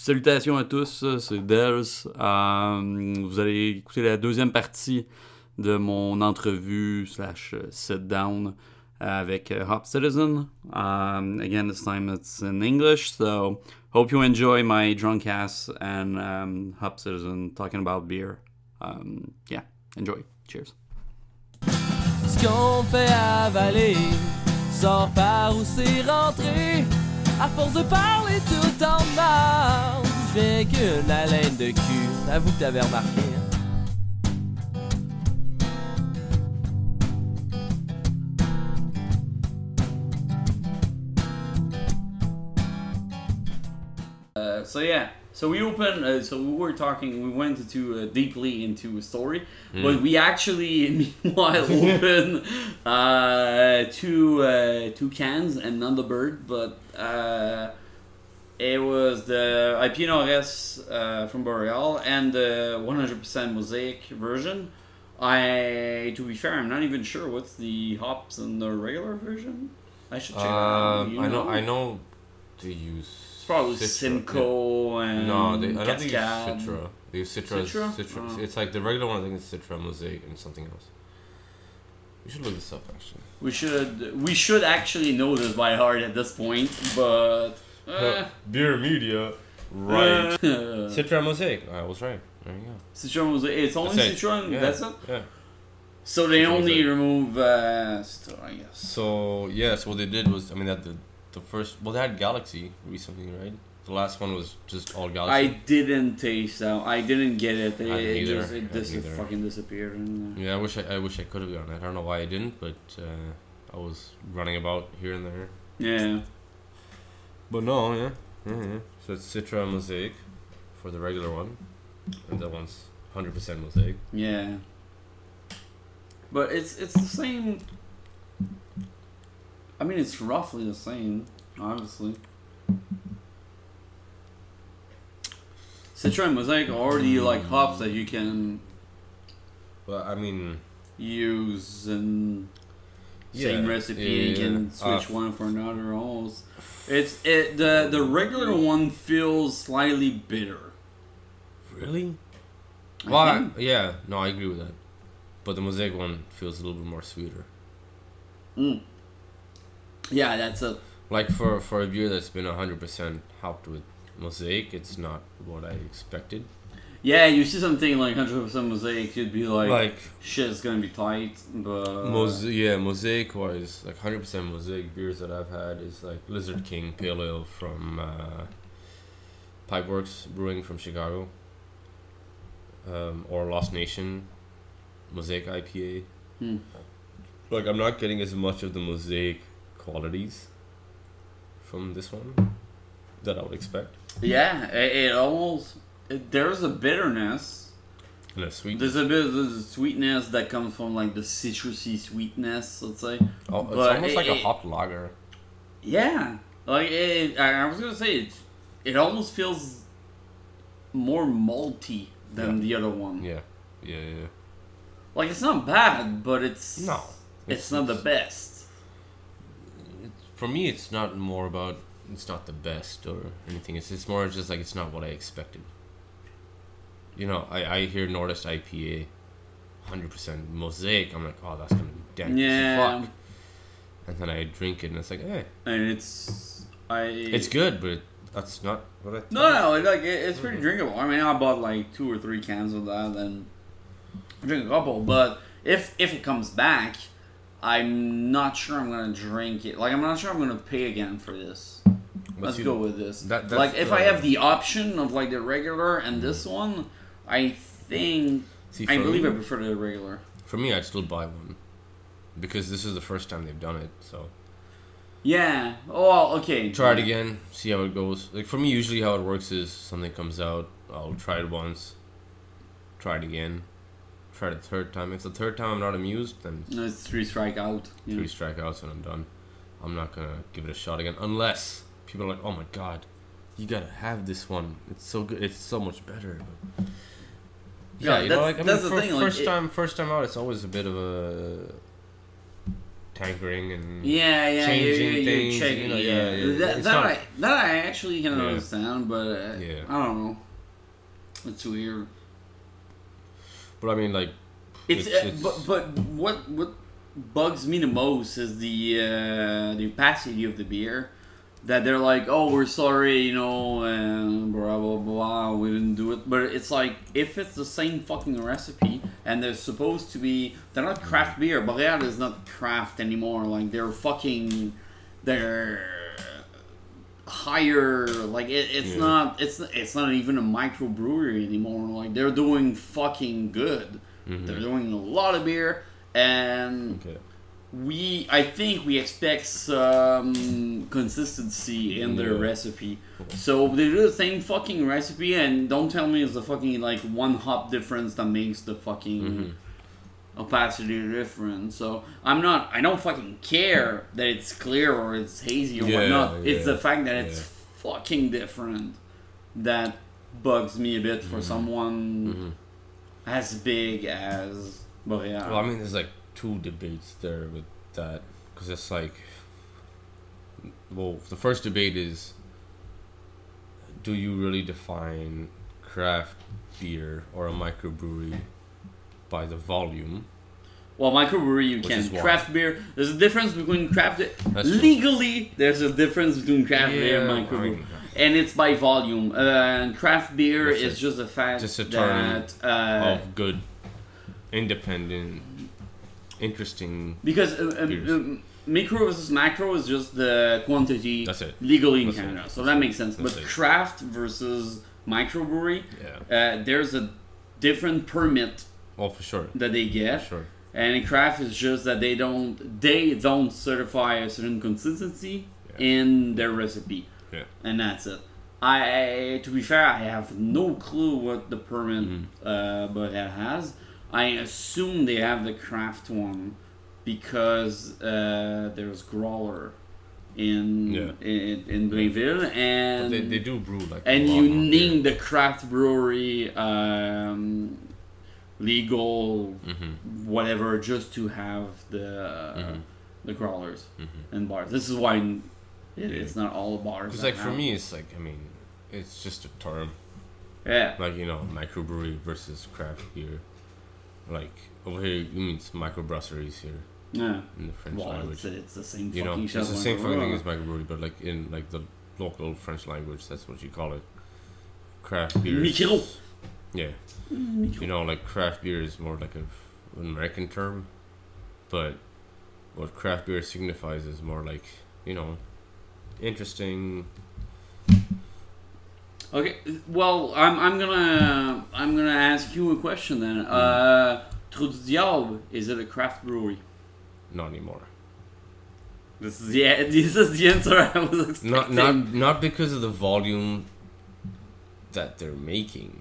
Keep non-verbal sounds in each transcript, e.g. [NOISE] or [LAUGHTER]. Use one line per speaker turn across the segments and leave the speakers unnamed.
Salutations à tous, c'est Dels. Euh, vous allez écouter la deuxième partie de mon entrevue slash sit down avec Hop Citizen. Um, again, this time it's in English, so hope you enjoy my drunk ass and um, Hop Citizen talking about beer. Um, yeah, enjoy. Cheers.
Ce qu'on fait avaler sort par où c'est rentré. À force de parler tout en marre, j'ai qu'une haleine de cul. Avoue que t'avais remarqué.
Uh, so yeah, so we opened. Uh, so we were talking. We went into uh, deeply into a story, but we actually [LAUGHS] meanwhile [LAUGHS] opened uh, two uh, two cans and not the bird, but uh, it was the IP Nores uh, from Boreal and the 100% Mosaic version. I, to be fair, I'm not even sure what's the hops in the regular version. I should check.
Um, I know, I know. They use
probably
Citra,
Simcoe
yeah.
and
No, they, I don't think
Cascade.
it's Citra. They use Citra.
Citra?
Citra.
Oh.
It's like the regular one. I think it's Citra, Mosaic, and something else. We should look this up actually.
We should we should actually know this by heart at this point, but uh,
Beer media.
uh, [LAUGHS]
Citra Mosaic. I was right. There you go.
Citron was it's only
That's it.
Citron.
Yeah.
That's it.
Yeah.
So they
Citron
only
Mosaic.
remove uh, Citron, I guess.
So yes, what they did was, I mean, that the the first. Well, they had Galaxy recently, right? The last one was just all Galaxy.
I didn't taste that. I didn't get it. It, it just it fucking disappeared.
Yeah, I wish I, I wish I could have gotten it. I don't know why I didn't, but uh, I was running about here and there.
Yeah.
But no, yeah, yeah, yeah. So it's Citra Mosaic for the regular one, and that one's hundred percent Mosaic.
Yeah. But it's it's the same. I mean, it's roughly the same, obviously. Citron Mosaic already like hops that you can
Well, I mean,
use and same recipe
yeah,
and
yeah,
can
yeah.
switch one for another almost. It's it the the regular one feels slightly bitter.
really?
I
Well, I- yeah, no, I agree with that. But the Mosaic one feels a little bit more sweeter.
Mm. Yeah, that's a
Like for for a beer that's been hundred percent hopped with Mosaic, it's not what I expected.
Yeah, you see something like 100% mosaic, you'd be like,
Like
shit, it's gonna be tight, but.
Mos- yeah, mosaic wise, like hundred percent mosaic beers that I've had is like Lizard King Pale Ale from uh, Pipeworks Brewing from Chicago, um, or Lost Nation Mosaic IPA.
Hmm.
Like I'm not getting as much of the mosaic qualities from this one that I would expect,
Yeah, it, it almost. It, there's a bitterness.
and a sweet.
There's a bit of the sweetness that comes from like the citrusy sweetness, let's say.
oh, it's
but
almost
it-
like a hop lager.
Yeah, like it, I was gonna say it. It almost feels more malty than
Yeah.
the other one.
Yeah, yeah, yeah.
Like it's not bad, but it's
No,
It's, not the best.
For me it's not more about it's not the best or anything it's it's more just like it's not what i expected you know i i hear Nordet ipa 100% mosaic i'm like oh that's gonna be as
Yeah,
fuck. and then i drink it and it's like eh
and it's I.
it's good but that's not what i
No,
thought.
no, it, like it, it's
Mm-hmm.
pretty drinkable. I mean, I bought like two or three cans of that, and I drink a couple. But if if it comes back, I'm not sure I'm gonna drink it. Like I'm not sure I'm gonna pay again for this.
But
Let's go with this.
that-
like if I have the option of like the regular and this one, I think
see,
I believe
me,
I prefer the regular.
for me i'd still buy one because this is the first time they've done it so
Yeah. Oh, okay.
try it again, see how it goes. Like for me, usually how it works is something comes out, I'll try it once, try it again, try it the third time. If the third time I'm not amused, then
No, It's three strike out. Yeah.
three strikeouts and I'm done. I'm not gonna give it a shot again unless people are like, "Oh my god, you gotta have this one. It's so good. It's so much better." But
Yeah,
yeah, you know, like I mean, fir-
thing, like,
first
it-
time, first time out, it's always a bit of a tankering and
Yeah, yeah,
changing
you're, you're,
things,
you're checking.
you know,
yeah,
yeah, yeah,
that, that
not-
I that I actually can
Yeah.
understand, but uh,
Yeah.
I don't know. It's weird.
But I mean, like,
It's,
It's-
uh,
it's-
but but what what bugs me the most is the uh, the opacity of the beer. That they're like, oh, we're sorry, you know, and blah blah blah, we didn't do it. But it's like, if it's the same fucking recipe, and they're supposed to be, they're not craft beer. Boreal is not craft anymore. Like they're fucking, they're higher. Like it, it's
Yeah.
not, it's it's not even a microbrewery anymore. Like they're doing fucking good.
mhm.
They're doing a lot of beer, and
okay.
we I think we expect some consistency in their
Yeah.
recipe. So they do the same fucking recipe, and don't tell me it's the fucking like one hop difference that makes the fucking
Mhm.
Opacity different. So I'm not I don't fucking care that it's clear or it's hazy or
Yeah,
whatnot. It's the fact that it's
yeah.
fucking different that bugs me a bit for
Mm-hmm.
someone
Mhm.
as big as Boreal.
Well, I mean, there's like two debates there with that because it's like, well, the first debate is, do you really define craft beer or a microbrewery by the volume?
Well, microbrewery you can. Craft beer. There's a difference between craft. Legally, there's a difference between craft beer and
I mean,
and it's by volume. Uh, and craft beer is
it.
just a fact
Just a
that uh,
of good, independent, interesting.
because uh, um, um, micro versus macro is just the quantity
That's it.
legally in
That's it.
Canada, so that makes sense.
That's
but
it.
craft versus microbrewery,
Yeah.
uh, there's a different permit
Oh, for sure.
that they get.
For sure.
And in craft is just that they don't they don't certify a certain consistency
Yeah.
in their recipe,
Yeah.
and that's it. I to be fair, I have no clue what the permit
Mhm.
uh, but it has. I assume they have the craft one because uh, there's Growler in
Yeah.
in, in Blainville, and
they, they do brew like.
and you name the craft brewery um, legal
Mhm.
whatever just to have the
Mhm.
the growlers
Mhm.
and bars. This is why it, it's not all bars.
Because
that
like for me, it's like I mean, it's just a term.
yeah,
Like you know, microbrewery versus craft beer. Like over here, you mean microbrasseries here
yeah.
in the French
Well,
language.
it's, it's the same
you know, it's the same fucking thing as microbrewery, but like in like the local French language, that's what you call it. Craft [LAUGHS] beer.
Micro.
Yeah,
Micro.
you know, like craft beer is more like a, an American term, but what craft beer signifies is more like you know, interesting.
Okay, well, I'm, I'm gonna I'm gonna ask you a question then. Uh, Trou du Diable, is it a craft brewery?
Not anymore.
This is the [LAUGHS] this is the answer I was expecting.
not not not because of the volume that they're making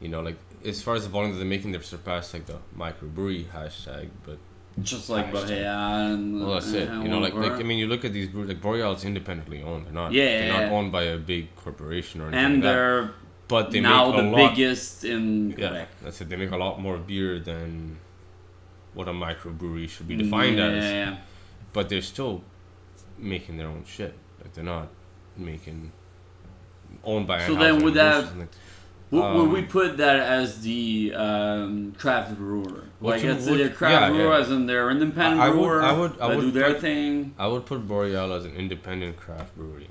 you know like as far as the volume that they're making they've surpassed like the microbrewery hashtag but
just like
Hashtag.
Boreal and
well that's it you know like like i mean you look at these breweries like boreal is independently owned they're not
Yeah,
they're
yeah,
not
yeah.
owned by a big corporation or anything
and
like
they're
but they
now
make a
the
lot
biggest in
yeah
Quebec.
that's it they make a lot more beer than what a microbrewery should be mm, defined
yeah,
as
Yeah, yeah.
but they're still making their own shit like they're not making owned by
So
Anheuser
then would that-
Like-
Would, would we
Um,
put that as the um, craft brewer? Like
you-
it's their craft
yeah,
brewer,
yeah.
as in they're independent
I- I would-
brewer.
I would- I would
do their
put-
thing.
I would put Boreal as an independent craft brewery,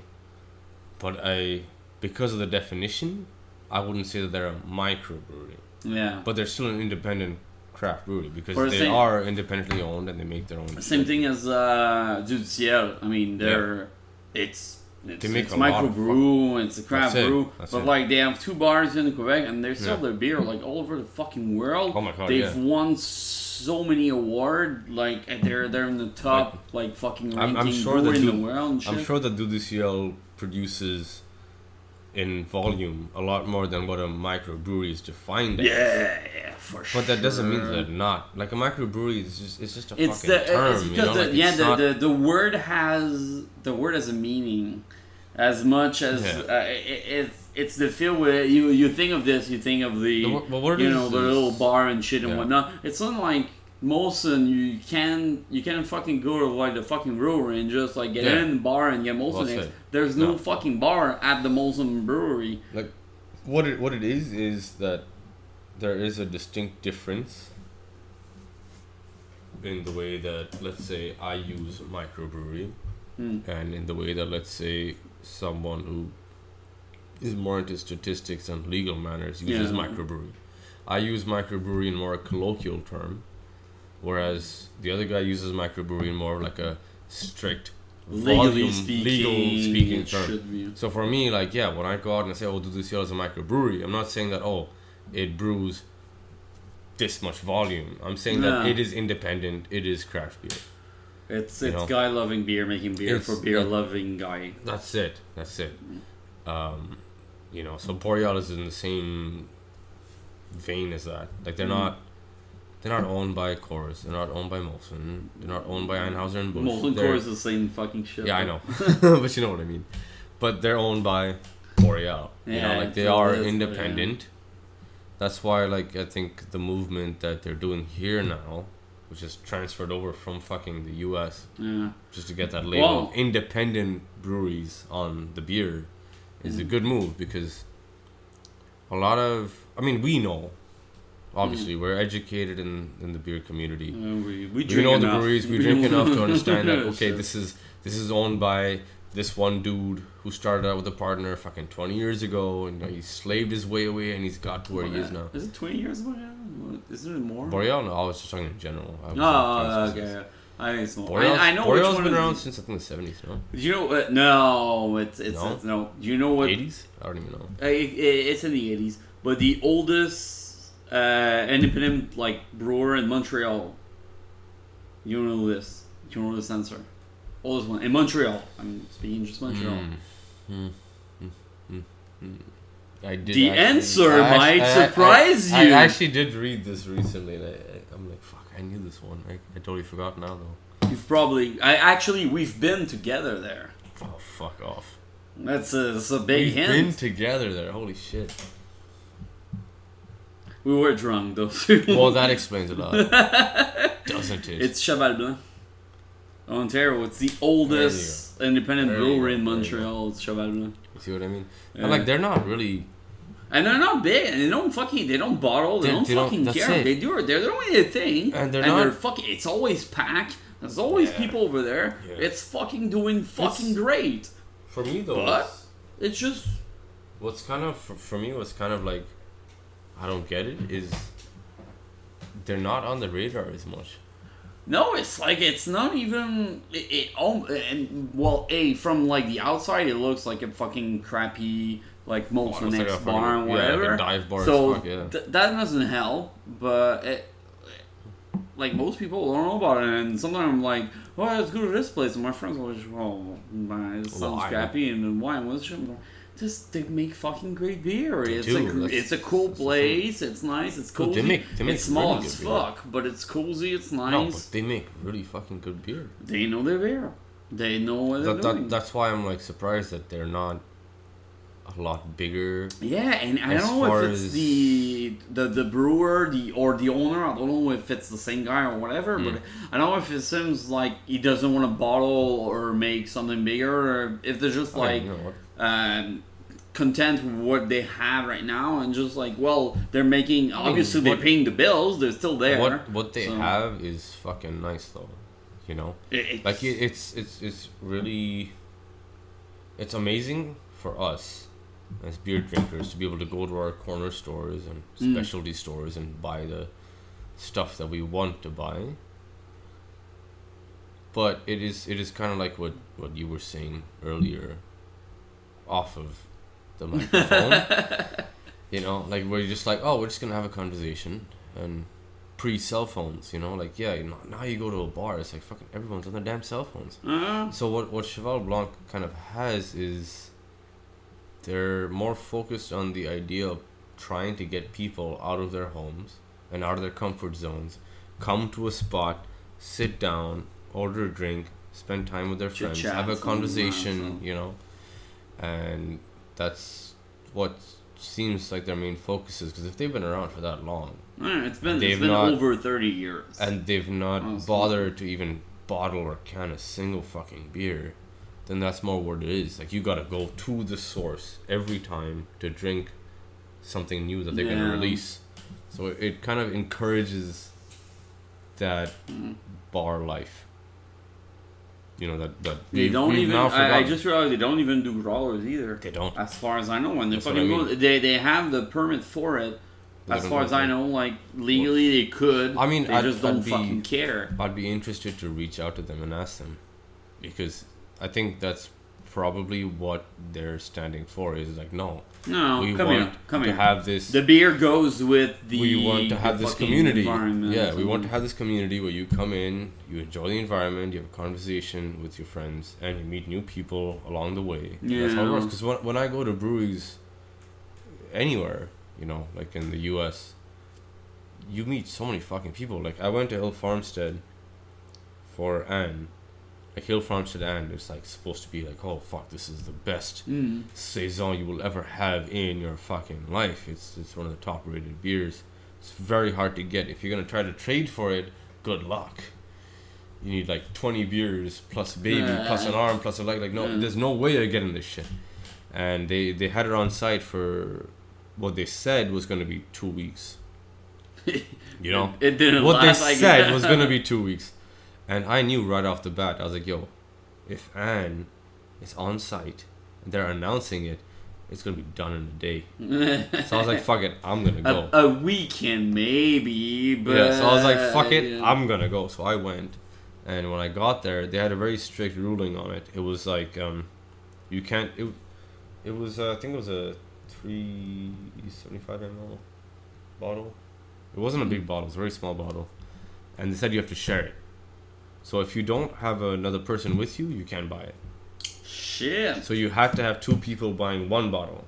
but I, because of the definition, I wouldn't say that they're a microbrewery.
Yeah.
But they're still an independent craft brewery because
the
they
same-
are independently owned and they make their own.
Same thing as uh, Ciel. I mean, they're it's it's,
They make
it's
a lot of
microbrew, it's a craft
That's
brew, but
it.
like they have two bars in Quebec and they sell
Yeah.
their beer like all over the fucking world.
Oh my God,
They've
yeah.
won so many awards. Like and they're they're in the top like, fucking
I'm- I'm sure that
in the world. And shit.
I'm sure that Dieu du Ciel produces in volume a lot more than what a microbrewery is defined as.
Yeah, yeah, for sure.
But that doesn't mean that they're not. Like a microbrewery is just it's just a
it's
fucking
the
term.
it's
you know?
the,
like,
yeah
it's
the,
not-
the the word has the word has a meaning as much as
Yeah.
uh, it, it's it's the feel where you you think of this you think of the,
The wo- well, what
you know the little bar and shit and
yeah.
whatnot it's not like Molson, you can you can fucking go to like the fucking brewery and just like get
Yeah.
in the bar and get Molson.
Well
There's no,
No.
fucking bar at the Molson brewery.
Like, what it what it is is that there is a distinct difference in the way that let's say I use microbrewery,
Hmm.
and in the way that let's say someone who is more into statistics and legal manners uses
Yeah.
microbrewery. I use microbrewery in more a colloquial term, whereas the other guy uses microbrewery in more like a strict
Legally
volume,
speaking,
legal speaking term. So for me, like, yeah, when I go out and I say, "Oh, do this here as a microbrewery," I'm not saying that, "Oh, it brews this much volume." I'm saying that it is independent. It is craft beer.
It's
You
it's
know.
guy loving beer making beer
It's-
for beer loving guy.
That's it. That's it. Um, you know, so Boreal is in the same vein as that. Like they're
Mm.
not. They're not owned by Coors. They're not owned by Molson. They're not owned by Anheuser and Busch.
Molson
They're-
Coors is the same fucking shit.
Yeah, I know, [LAUGHS] but you know what I mean. But they're owned by Boreal. you
Yeah,
know, like they are independent. That's why, like, I think the movement that they're doing here now, which is transferred over from fucking the U.S.
Yeah.
just to get that label, of independent breweries on the beer, is a
Mm.
good move because a lot of, I mean, we know. Obviously,
Mm.
we're educated in, in the beer community
Uh, we, we
we
drink
know the breweries. We [LAUGHS] drink enough to understand that. [LAUGHS] Okay,
Sure.
this is this is owned by this one dude who started out with a partner fucking twenty years ago, and he slaved his way away, and he's got to where he is now.
Is it 20 years ago now? Isn't it more?
Boreal? No, I was just talking in general. I
Oh, okay. I think it's more.
Boreal's,
I, I know
Boreal's
which one
been
is-
around since I think the seventies. No,
you know what? No, it's it's
No?
it's no. You know what?
eighties. I don't even know.
Uh, it, it- it's in the eighties, but the oldest uh, independent like brewer in Montreal. You know this. You know this answer. Oldest one in Montreal. I'm speaking just Montreal.
Mm. Mm. Mm. I did
The
actually-
answer
I
might
I- I-
surprise
I,
you.
I actually did read this recently, and I, I- I'm like, fuck, I knew this one. I, I totally forgot now, though.
You've probably. I actually we've been together there.
Oh, fuck off.
That's a, that's a big
We've
hint.
been together there. Holy shit.
We were drunk though. [LAUGHS]
Well, that explains a lot, [LAUGHS] doesn't it?
It's Cheval Blanc. Ontario. It's the oldest independent
There
brewery in Montreal. It's Cheval Blanc.
you see what I mean?
Yeah.
And like, they're not really.
And they're not big, and they don't fucking, they don't bottle, they,
They-
don't
they don't-
fucking care.
it.
They do it. They're doing their thing,
And they're
and
not-
they're fucking. It's always packed. There's always
Yeah.
people over there.
Yeah.
It's fucking doing fucking
It's-
great.
For me, though,
But- It's just
what's kind of for, for me what's kind of like I don't get it is they're not on the radar as much.
no. It's like it's not even. It, it al- and well, a from like the outside, it looks like a fucking crappy like
Oh,
Molson
like
next
fucking-
bar and
yeah, like a
whatever.
dive bar
so
fuck, yeah.
th- that doesn't help, but it, like most people don't know about it, and sometimes I'm like, "Oh, let's go to this place," and my friends always, "Oh, man, this sounds crappy," and then why? What's? Just they make fucking great beer. It's
do,
a it's a cool
that's the thing.
place. It's nice. It's cozy.
they make- they make
it's small
really
as
beer.
fuck, but it's cozy. It's
No,
nice.
but they make really fucking good beer.
they know their beer. They know what they're
That,
doing.
that, that's why I'm like surprised that they're not a lot bigger.
Yeah, and I don't know if it's the the the brewer, the or the owner. I don't know if it's the same guy or whatever. But
Mm.
I don't know if it seems like he doesn't want to bottle or make something bigger, or if they're just like um, content with what they have right now, and just like, well, they're making. Obviously, they're paying the bills. They're still there.
What what they
so-
have is fucking nice though, you know.
It's-
Like it, it's it's it's really it's amazing for us as beer drinkers to be able to go to our corner stores and
Mm.
specialty stores and buy the stuff that we want to buy. But it is it is kind of like what what you were saying earlier off of the microphone. [LAUGHS] you know, like where you're just like, oh, we're just gonna have a conversation and pre cell phones, you know, like yeah, you know, now you go to a bar, it's like fucking everyone's on their damn cell phones.
Uh,
So what what Cheval Blanc kind of has is they're more focused on the idea of trying to get people out of their homes and out of their comfort zones, come to a spot, sit down, order a drink, spend time with their friends, have a conversation, you know, and that's what seems like their main focus is because if they've been around for that long
Eh, It's been it's been
not-
over thirty years.
and they've not
Honestly.
bothered to even bottle or can a single fucking beer, then that's more what it is. Like you gotta go to the source every time to drink something new that they're gonna release. So it, it kind of encourages that
Mm.
bar life. You know that that
they don't even. I, I just realized they don't even do growlers either.
they don't.
As far as I know, and they fucking
I mean.
they they have the permit for it.
They
As far as. I know, like legally they could.
I mean,
they
I'd-
just don't
be-
fucking care.
I'd be interested to reach out to them and ask them because I think that's probably what they're standing for is like no
No,
we
come
want
here, come
to
here.
have this
the beer goes with the.
we want to have this community yeah we want to have this community where you come in you enjoy the environment you have a conversation with your friends and you meet new people along the way that's how it
Yeah.
works because when, when i go to breweries anywhere you know like in the us you meet so many fucking people like i went to hill farmstead for Ann like hill farmstead Ann it's like supposed to be like oh fuck this is the best
Mm.
saison you will ever have in your fucking life. It's it's one of the top rated beers. It's very hard to get. If you're gonna try to trade for it, good luck. You need like 20 beers plus a baby plus an arm plus a leg. Like no,
Yeah.
there's no way you're getting this shit. And they they had it on site for what they said was gonna be two weeks. [LAUGHS] You know
it, it didn't
what they
like-
said was gonna be two weeks, and I knew right off the bat. I was like, "Yo, if Ann is on site and they're announcing it, it's gonna be done in a day." So I was like, "Fuck it, I'm gonna go."
a, a weekend maybe, but
yeah, so I was like, "Fuck it,
yeah.
I'm gonna go." So I went, and when I got there, they had a very strict ruling on it. It was like, um, you can't. It, it was uh, I think it was a three seventy five ml bottle. It wasn't a big bottle; it was a very small bottle, and they said you have to share it. So if you don't have another person with you, you can't buy it.
shit.
So you had to have two people buying one bottle.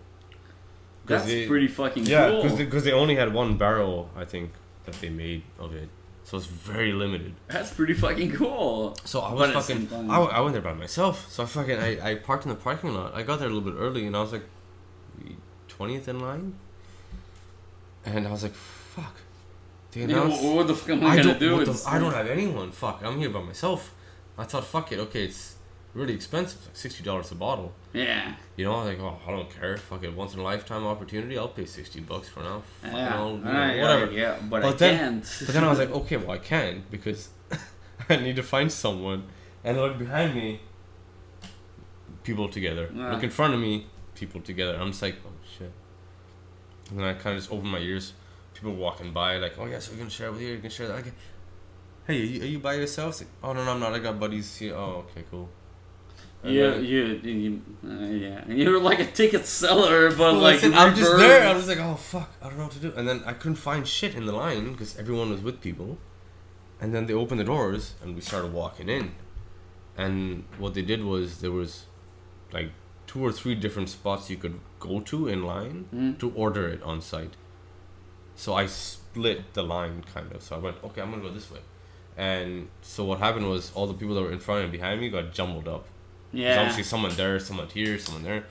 That's
they-
pretty fucking
Yeah,
cool.
because because they, only had one barrel, I think, that they made of it. So it's very limited.
That's pretty fucking cool.
So I was
the
fucking. I, I went there by myself. So I fucking. I, I parked in the parking lot. I got there a little bit early, and I was like, twentieth in line. And I was like, fuck.
Know,
announced.
what the fuck am I,
I
gonna
don't. the- I don't have anyone. Fuck. I'm here by myself. I thought, fuck it. Okay, it's really expensive, like sixty dollars a bottle.
Yeah.
You know, i like, oh, I don't care. Fuck it, once in a lifetime opportunity. I'll pay sixty bucks for now. Fucking
Yeah.
I'll, know,
Alright,
whatever.
Yeah, but,
But
I
then-
can't.
But then I was like, okay, well, I can because [LAUGHS] I need to find someone. And look behind me, people together.
Yeah.
Look in front of me, people together. I'm just like, oh shit. And then I kind of just open my ears. People walking by, like, oh yeah, so you're gonna share with you, you can share that. Okay. Hey, are you, are you by yourself? Like, oh no, no, I'm not. I got buddies here. Oh, okay, cool.
Yeah,
then-
you, you, uh, yeah. You're like a ticket seller, but
Well,
like
I'm just there. I was like, oh fuck, I don't know what to do. And then I couldn't find shit in the line because everyone was with people. And then they opened the doors and we started walking in. And what they did was there was like two or three different spots you could go to in line
Mm.
to order it on site. So I split the line kind of. So I went, okay, I'm gonna go this way. And so what happened was all the people that were in front and behind me got jumbled up.
Yeah.
There's obviously someone there, someone here, someone there.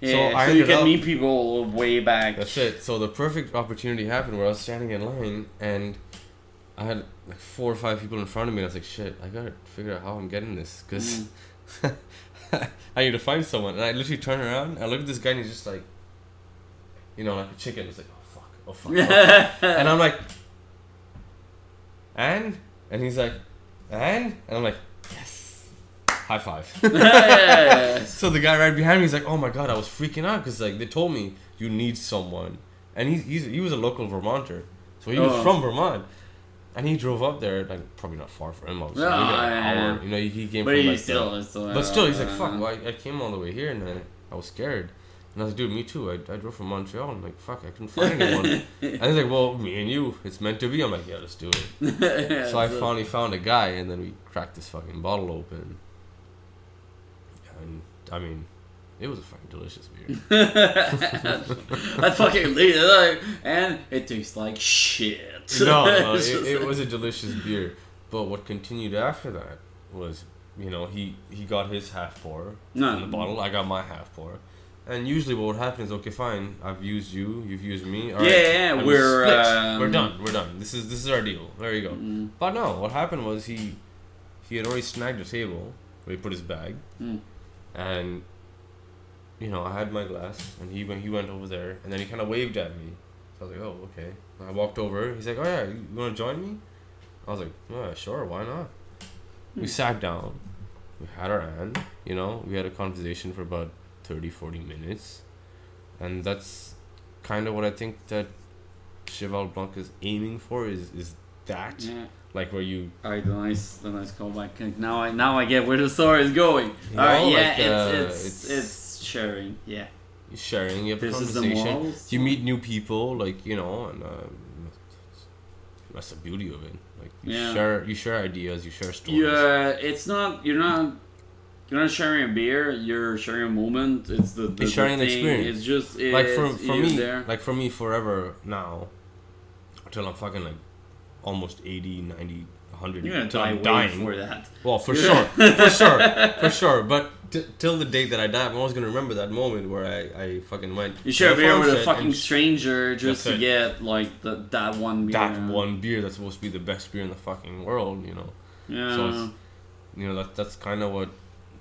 yeah.
so I
So,
you
can
up-
meet people way back.
That's it. So the perfect opportunity happened where I was standing in line and I had like four or five people in front of me. And I was like, shit, I gotta figure out how I'm getting this because
Mm. [LAUGHS]
I need to find someone. And I literally turn around. I look at this guy and he's just like, you know, like a chicken. It's like, oh fuck, oh fuck. Oh, and I'm like, and and he's like, and and I'm like, yes, high five. [LAUGHS] [LAUGHS] So the guy right behind me is like, "Oh my god, I was freaking out because like they told me you need someone, and he he's, he was a local Vermonter, so he was
Oh.
from Vermont, and he drove up there like probably not far from him, obviously,
No,
like
yeah.
hour. You know, he, he came
but
from
he
like
still,
the,
still.
but still, he's like,
uh,
"Fuck, well, I, I came all the way here and I, I was scared." And I was like, dude, me too. I, I drove from Montreal. I'm like, fuck, I couldn't find anyone. [LAUGHS] and he's like, well, me and you, it's meant to be. I'm like, yeah, let's do it. [LAUGHS]
yeah,
So I finally found a guy, and then we cracked this fucking bottle open. And I mean, it was a fucking delicious beer. [LAUGHS]
I fucking like, and it tastes like shit.
no, no, it, it was a delicious beer. But what continued after that was, you know, he he got his half pour
No.
in the bottle. I got my half pour, And usually, what would happen is, okay, fine, I've used you, you've used me. all
Yeah,
right,
yeah,
and we
we're,
split.
um,
we're done. We're done. This is this is our deal. There you go.
Mm.
But no, what happened was he he had already snagged a table where he put his bag,
Mm.
and you know I had my glass, and he went he went over there, and then he kind of waved at me. So I was like, oh okay. I walked over. He's like, oh yeah, you want to join me? I was like, yeah, sure, why not? We
Hmm.
sat down. We had our hand. You know, we had a conversation for about 30, 40 minutes, and that's kind of what I think that Cheval Blanc is aiming for. Is is that
Yeah.
like where you
Alright, the nice, the nice callback. Now I now I get where the story is going.
You
Alright,
know,
yeah,
like,
it's,
uh,
it's,
it's-
it's sharing. Yeah,
sharing, you have
this is
conversation. you meet new people, like you know, and um, that's the beauty of it. Like you
Yeah.
share, you share ideas, you share stories.
Yeah, it's not. You're not. You're not sharing a beer. You're sharing a moment. It's the. the
You're sharing
the
an
thing.
experience.
It's just. It's,
like for for me,
there.
like for me, forever now, until I'm fucking like almost 80, 90, 100.
You're gonna die
I'm dying.
before that.
Well, for [LAUGHS] sure, for sure, for sure. But t- till the day that I die, I'm always gonna remember that moment where I, I fucking went.
You share a beer with a fucking stranger just to
it.
get like the, that one beer.
that one beer that's supposed to be the best beer in the fucking world. You know,
Yeah.
So it's- you know that that's kind of what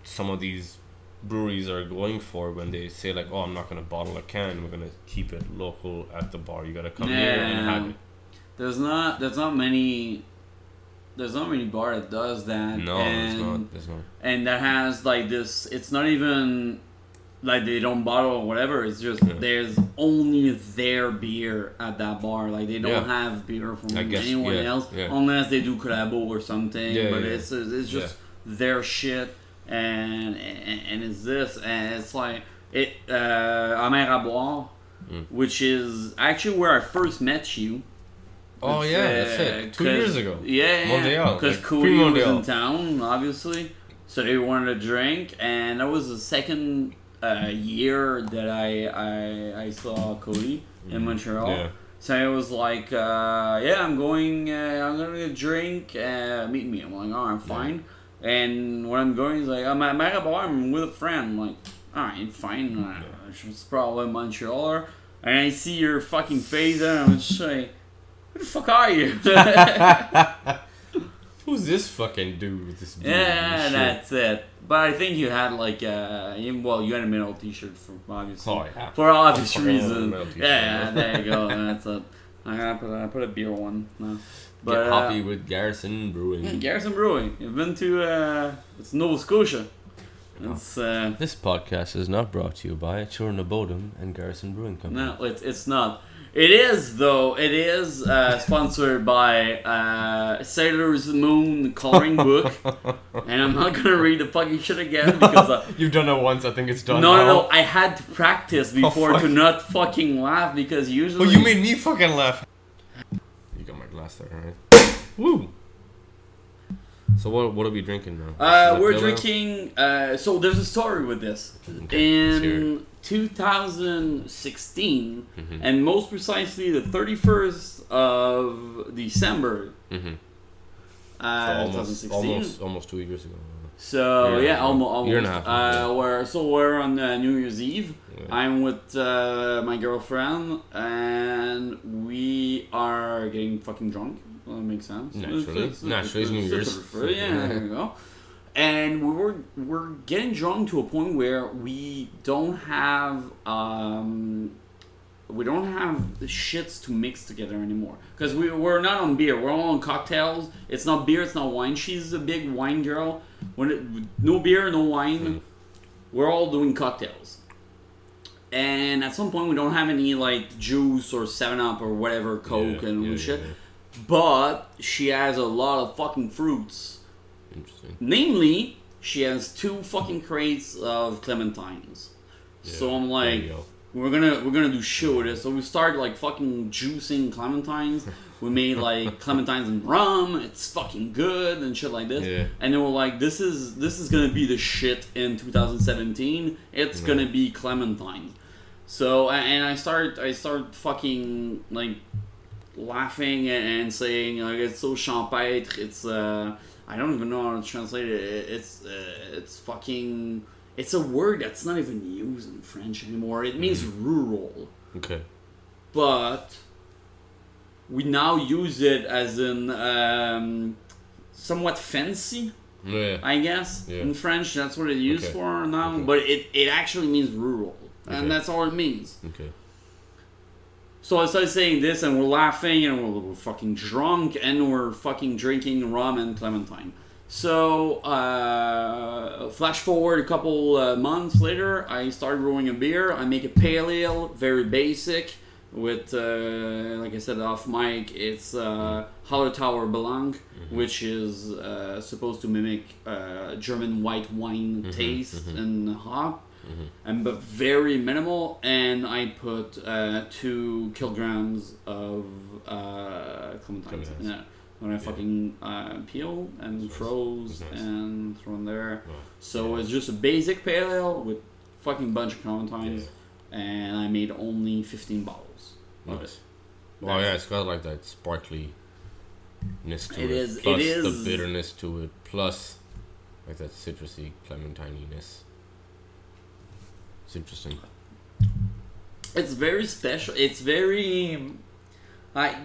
some of these breweries are going for when they say like, oh, I'm not gonna bottle a can. We're gonna keep it local at the bar. You gotta come here and have it.
There's not. There's not many. There's not many bar that does that.
No,
and,
there's not. There's not.
And that has like this. It's not even like they don't bottle or whatever. It's just
Yeah.
there's only their beer at that bar. Like they don't
Yeah.
have beer from
guess,
anyone
yeah,
else
yeah.
unless they do collabo or something.
Yeah,
but
yeah,
it's it's just their shit and, and and it's this and it's like it uh, Amère à boire,
Mm.
which is actually where I first met you.
Oh
It's,
yeah, that's
uh,
it. Two years ago.
Yeah, Because
like,
Cody was in town, obviously, so they wanted a drink, and that was the second uh, year that I I, I saw Cody in Montreal.
Mm. Yeah.
So it was like, uh, yeah, I'm going, uh, I'm gonna get a drink, uh, meet me. I'm like, oh, I'm fine. And when I'm going, he's like, I'm at Amère à boire, I'm with a friend. I'm like, alright, fine. Uh, It's probably Montrealer. And I see your fucking face, and I'm just like, who the fuck are you? [LAUGHS] [LAUGHS]
Who's this fucking dude with this? beard
yeah, that's it. But I think you had like, uh, well, you had a metal t-shirt for obviously.
Oh yeah.
For obvious reasons.
t-shirt.
Yeah, there you go. That's it. I gotta put, I put a beer one. No. But,
Get
uh,
with Garrison Brewing.
Yeah, Garrison Brewing. You've been to uh, it's Nova Scotia. It's uh,
This podcast is not brought to you by Churna Bodum and Garrison Brewing Company.
no, it's it's not. It is though. It is uh, [LAUGHS] sponsored by uh, Sailor's Moon coloring book, [LAUGHS] and I'm not gonna read the fucking shit again because uh, [LAUGHS]
You've done it once. I think it's done.
no, no,
now.
no. I had to practice before
fuck.
to not fucking laugh because
Oh,
usually.
you made me fucking laugh. You got my glass there, right? Woo. So what? What are we drinking now?
Uh, we're drinking. Uh, so there's a story with this.
Okay,
In 2016,
Mhm.
and most precisely the 31st of December,
Mhm.
uh,
So almost,
2016.
almost, almost two years ago.
So
Year
yeah, almost. almost.
Year and a half,
Uh,
yeah.
we're, so we're on uh, New Year's Eve.
Yeah.
I'm with uh, my girlfriend, and we are getting fucking drunk. Well, that makes sense.
Naturally. Naturally, it's New Year's.
Yeah, there you go. And we were we're getting drunk to a point where we don't have um, we don't have the shits to mix together anymore because we we're not on beer. We're all on cocktails. It's not beer. It's not wine. She's a big wine girl. When it, no beer, no wine.
Mm.
We're all doing cocktails. And at some point, we don't have any like juice or Seven Up or whatever Coke
Yeah,
and
yeah,
shit.
yeah,
But she has a lot of fucking fruits.
Interesting.
Namely, she has two fucking crates of clementines.
Yeah,
So
I'm
like,
go.
we're gonna we're gonna do shit with it. So we started like fucking juicing clementines. We made like [LAUGHS] clementines and rum. It's fucking good and shit like this.
Yeah.
And then we're like, this is this is gonna be the shit in 2017. It's
Yeah.
gonna be clementines. So and I start I start fucking like laughing and, saying like it's so champêtre. It's uh I don't even know how to translate it. It's uh, it's fucking it's a word that's not even used in French anymore. It means rural,
Okay.
but we now use it as an um, somewhat fancy.
Yeah.
I guess
Yeah.
in French that's what it used
Okay.
for now,
Okay.
but it, it actually means rural,
Okay.
and that's all it means.
Okay.
So I started saying this, and we're laughing, and we're, we're fucking drunk, and we're fucking drinking rum and clementine. So, uh, flash forward a couple uh, months later, I started brewing a beer. I make a pale ale, very basic, with, uh, like I said off mic, it's uh, Hallertau Blanc, which is uh, supposed to mimic uh, German white wine taste and hop and but very minimal. And I put uh, two kilograms of uh, clementines.
Clementines.
Yeah, when I fucking uh, peel and froze
nice.
and throw in there.
Wow.
So it's just a basic pale ale with fucking bunch of clementines, and I made only fifteen bottles of
Nice.
it.
Oh yeah, it's got like that sparkly ness to
It
it.
is- it
Plus
is-
the bitterness to it. Plus like that citrusy clementininess. It's interesting.
It's very special. It's very. I,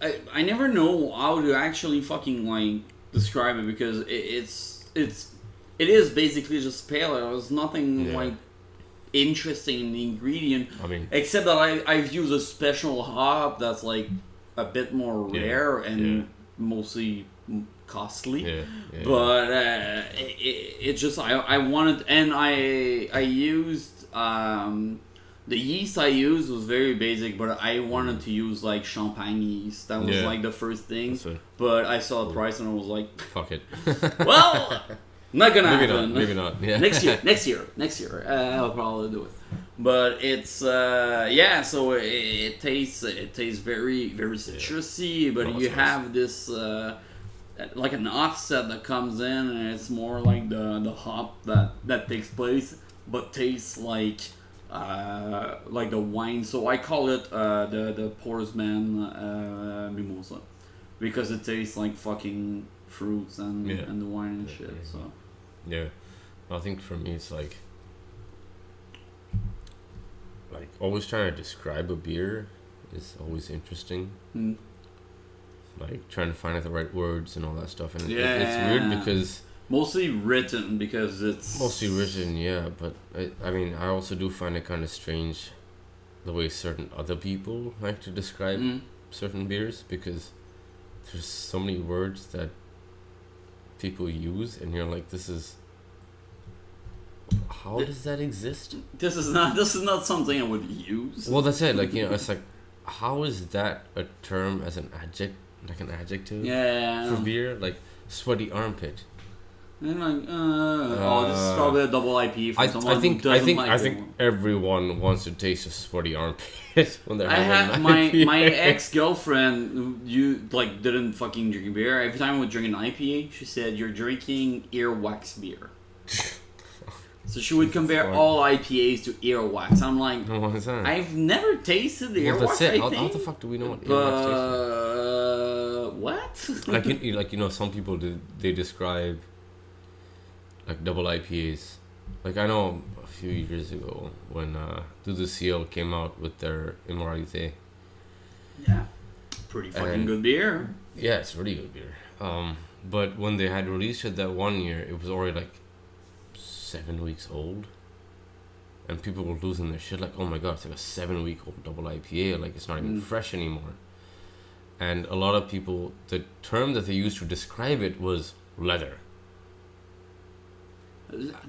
I I never know how to actually fucking like describe it because it, it's it's it is basically just pale ale. There's nothing
Yeah.
like interesting in the ingredient
I mean
except that I I've used a special hop that's like a bit more
Yeah.
rare and
Yeah.
mostly costly.
yeah, yeah.
But uh, it, it just I, I wanted and I I used um, the yeast I used was very basic, but I wanted to use like champagne yeast. That was
Yeah.
like the first thing.
It.
But I saw the price and I was like, [LAUGHS]
Fuck it. [LAUGHS]
well, not gonna
maybe not.
happen.
Maybe not. Yeah.
next year, [LAUGHS] next year, next year, uh, I'll probably do it. But it's uh, yeah, so it, it tastes it tastes very very citrusy, but
Oh,
you
nice.
have this uh, like an offset that comes in, and it's more like the the hop that that takes place, but tastes like uh, like the wine. So I call it uh, the the Porsman uh, mimosa because it tastes like fucking fruits and
Yeah.
and the wine and
Yeah,
shit.
yeah.
So.
Yeah, I think for me it's like like always trying to describe a beer is always interesting.
Mm.
Like trying to find out the right words and all that stuff, and it- it's weird because
Mostly written because it's
mostly written, yeah. But I, I mean, I also do find it kind of strange the way certain other people like to describe
Mm.
certain beers because there's so many words that people use, and you're like, this is. How does that exist?
This is not. This is not something I would use.
Well, that's it. Like you know, [LAUGHS] it's like, how is that a term as an adject, like an adjective
yeah.
for beer? Like sweaty armpit.
And like, uh, oh, this is
Uh,
probably a double IP for
I,
someone
I think
who
I
doesn't
think
like
I
it.
think everyone wants to taste a sweaty armpit [LAUGHS] when they're
I
having
had my
IPA.
my [LAUGHS] ex girlfriend. You like didn't fucking drink beer. Every time I would drink an IPA, she said you're drinking earwax beer. [LAUGHS] so she would compare all IPAs to earwax. I'm like,
What is that?
I've never tasted the
well,
earwax.
that's it.
I
How, how the fuck do we know what earwax tastes
but what?
like? Like you, you- like you know, some people do, they describe like double IPAs. Like I know a few years ago when uh, Dieu du Ciel came out with their Immoralité.
yeah, pretty fucking
And-
good beer.
Yeah, it's really good beer. Um, but when they had released it that one year, it was already like seven weeks old, and people were losing their shit. Like, oh my god, it's like a seven-week-old double IPA. Like, it's not even
Mm.
fresh anymore. And a lot of people, the term that they used to describe it was leather.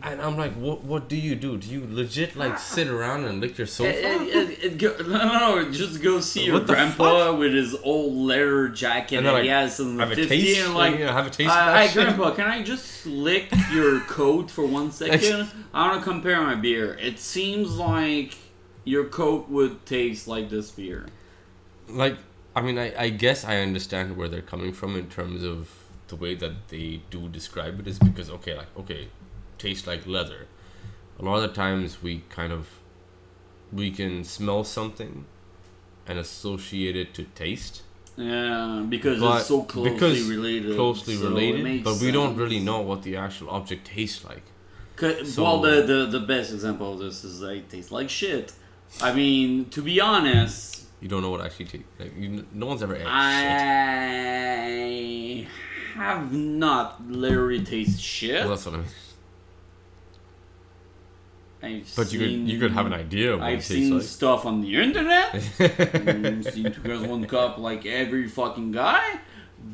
And I'm like, what? What do you do? Do you legit like sit around and lick your sofa?
It, it, it go, no, no, no, just go see your grandpa with his old leather jacket
And
that
they're
he has in the
have a
50
taste.
and
Like,
like,
yeah, have a taste.
uh, hey grandpa, can I just lick your [LAUGHS] coat for one second? I want to compare my beer. It seems like your coat would taste like this beer.
like i mean I, I guess i understand where they're coming from in terms of the way that they do describe it is because okay like okay tastes like leather a lot of the times we kind of we can smell something and associate it to taste
Yeah, because
But
it's so closely
because
related.
closely
so
related but we don't really know what the actual object tastes like So-
well, the, the the best example of this is like tastes like shit. I mean, to be honest,
You don't know what actually tastes. Like you, no one's ever ate shit.
I have not literally tasted shit.
Well, that's what I mean.
I've
But you could you could have an idea
I've seen
tastes
stuff on the internet. I've [LAUGHS] seen two girls, one cup, like every fucking guy.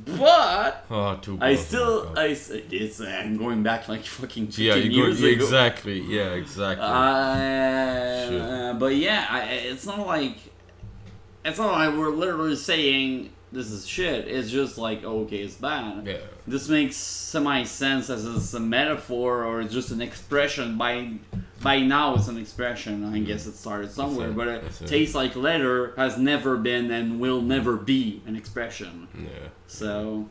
But
oh, too.
I still, I it's I'm going back like fucking
God.
15
yeah, you go
years
yeah,
ago.
exactly. Yeah, exactly.
Uh, but yeah, I, it's not like it's not like we're literally saying this is shit. It's just like okay, it's bad.
yeah.
This makes semi sense as a metaphor or it's just an expression. By by now, it's an expression. I guess it started somewhere,
it,
but it
it.
tastes like leather has never been and will never be an expression.
Yeah.
So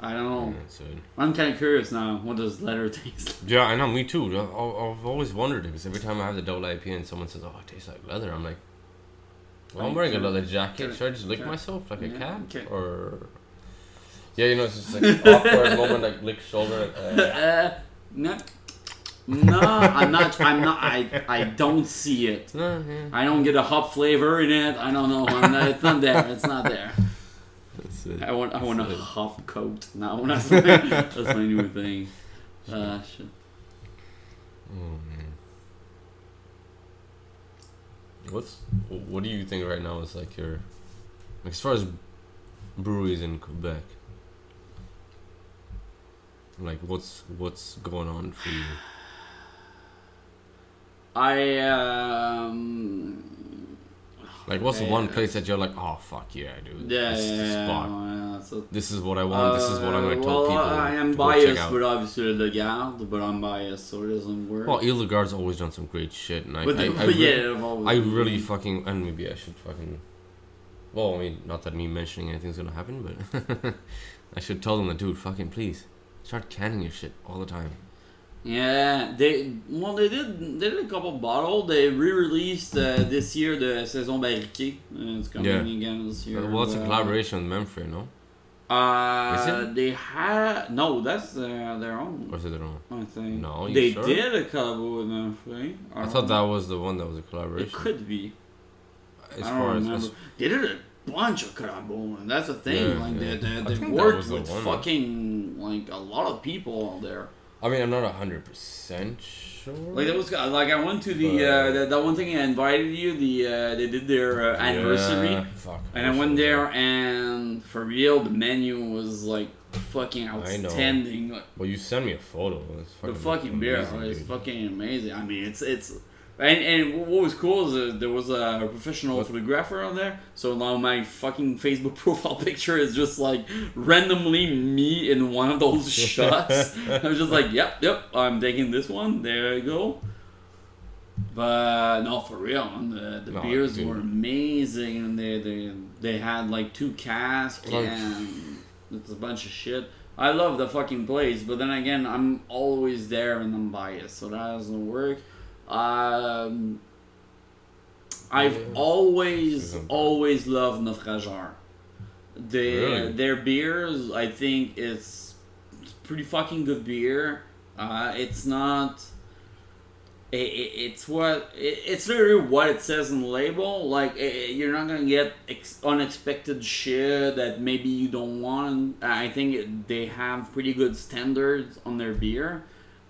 I don't know.
yeah.
I'm kind of curious now. What does leather [LAUGHS] taste? like?
Yeah, I know. Me too. I've always wondered because every time I have the double IPA and someone says, "Oh, it tastes like leather," I'm like, "Well, I'm wearing a leather jacket. Should I just lick myself like a cat?" Or yeah, you know, it's just like awkward [LAUGHS] moment, like lick shoulder. [LAUGHS] Uh,
Uh, no, no, I'm not. I'm not. I I don't see it. [LAUGHS]
no, yeah,
I don't get a hop flavor in it. I don't know. Not, it's not there. It's not there.
that's it.
I want. I want a
it.
hop coat. No, that's my, that's my new thing. Uh, shit.
Oh man. What's what do you think right now is like your like as far as breweries in Quebec? Like what's what's going on for you?
I um.
Like what's the one
uh,
place that you're like, oh fuck yeah, dude,
Yeah,
this is the
yeah,
spot.
yeah, so-
This is what I want. this is what I'm gonna
Uh,
tell
well,
people.
I am
to go check
biased, but obviously the Garde, but I'm biased, so it doesn't work.
Well, Il Guard's always done some great shit, and I,
but,
I,
the-
I,
but [LAUGHS]
re-
yeah, always
I really fucking and maybe I should fucking. Well, I mean, not that me mentioning anything's gonna happen, but [LAUGHS] I should tell them that, dude, fucking please, start canning your shit all the time.
Yeah, they well they did they did a couple bottles. They re-released uh, this year the Saison Barriquée. Uh, it's coming
Yeah.
again this year.
well, it's a collaboration with Memphis, no?
Uh, They had no, that's uh, their own.
Or is it their own?
I think.
No, you
they
sure?
did a collab with Memphis.
I thought that was the one that was a collaboration.
it could be.
As
I don't
far
remember.
as
they did a bunch of collabs, and that's the thing.
Yeah,
like
yeah.
they, they, they worked
the
with fucking like a lot of people out there.
I mean, I'm not hundred percent sure.
Like that was like I went to the uh, that, that one thing I invited you. The uh, they did their uh, anniversary,
Yeah, fuck.
and I went there, and for real, the menu was like fucking
know.
outstanding. Like,
Well, you sent me a photo. It's
the
fucking
fucking beer
amazing,
is fucking amazing. I mean, it's it's. And, and what was cool is uh, there was a professional
What?
photographer on there. So now my fucking Facebook [LAUGHS] profile picture is just like randomly me in one of those [LAUGHS] shots. I was just like, yep, yep, I'm taking this one. There you go. But no, for real, man, the, the
No,
beers were amazing, and they they they had like two casks
Like-
and it's a bunch of shit. I love the fucking place, but then again, I'm always there and I'm biased, so that doesn't work. Um, I've
Yeah.
always always loved Naufrageur. Their
Really?
their beers, I think, it's pretty fucking good beer. Uh, it's not. It, it, it's what it, it's literally what it says in the label. Like you're not gonna get ex- unexpected shit that maybe you don't want. I think it, they have pretty good standards on their beer,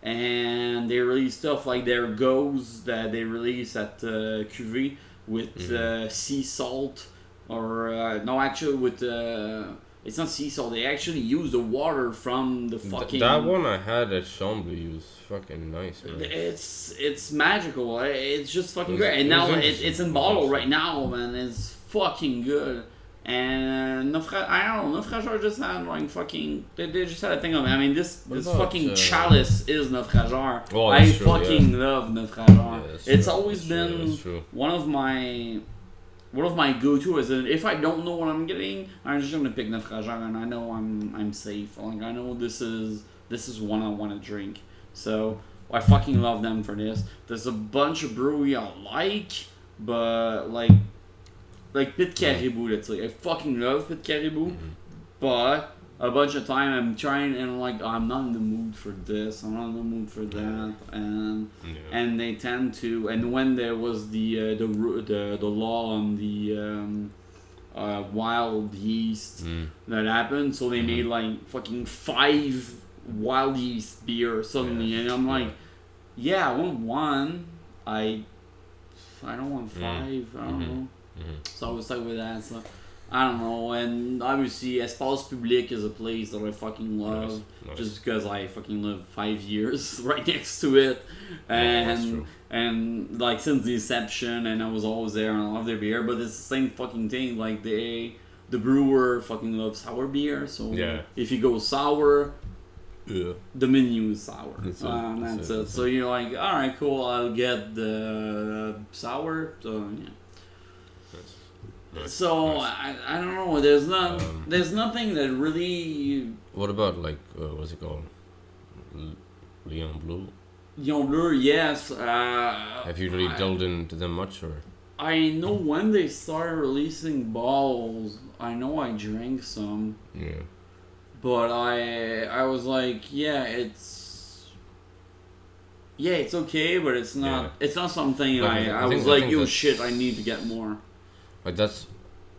and they release stuff like their goes that they release at uh, Cuvée with uh, sea salt or uh, no, actually with uh, it's not sea salt. They actually use the water from the
Th-
fucking.
that one I had at Chambly was fucking nice, man.
It's it's magical. It's just fucking
It was-
great. And now it, it's in bottle right now, man. It's fucking good. And Naufra- I don't know, Naufrageur just had like fucking. They, they just had a thing on it. I mean, this
What
this
about,
fucking
uh,
chalice is Naufrageur.
Oh,
I
true,
fucking love Naufrageur.
Yeah,
it's
true,
always been
true.
one of my one of my go-to is that if I don't know what I'm getting, I'm just gonna pick Naufrageur and I know I'm I'm safe. Like I know this is this is one I want to drink. So I fucking love them for this. There's a bunch of brewery I like, but like like Pit Caribou, that's like I fucking love Pit Caribou,
Mm-hmm.
but a bunch of time. I'm trying and like I'm not in the mood for this. I'm not in the mood for that, and
Yeah.
and they tend to. And when there was the uh, the the the law on the um, uh, wild yeast
Mm.
that happened, so they
Mhm.
made like fucking five wild yeast beer suddenly,
Yeah.
and I'm like,
Yeah.
yeah, I want one. I I don't want
Mm.
five. I don't
Mhm.
know.
Mhm.
So I was stuck with that. So I don't know. And obviously, Espace Public is a place that I fucking love.
Nice, nice.
Just because I fucking live five years [LAUGHS] right next to it, and
true.
and like since the inception, and I was always there, and I love their beer. But it's the same fucking thing. Like they, the brewer fucking loves sour beer. So
Yeah.
if you go sour,
Yeah.
the menu is sour.
That's it,
Um,
that's
that's
it,
it. So you're like, all right, cool. I'll get the sour. So yeah.
Nice.
So. I, I don't know. There's not
Um,
there's nothing that really
What about like uh, what's it called? L- Leon Blue.
Yon Blue, Yes. Uh,
Have you really
I,
delved into them much, or
I know when they started releasing bottles. I know I drank some,
yeah?
but I I was like, yeah, it's. Yeah, it's okay, but it's not.
Yeah.
It's not something
Like,
I,
I
I, was
I
like, yo, shit, I need to get more.
Like that's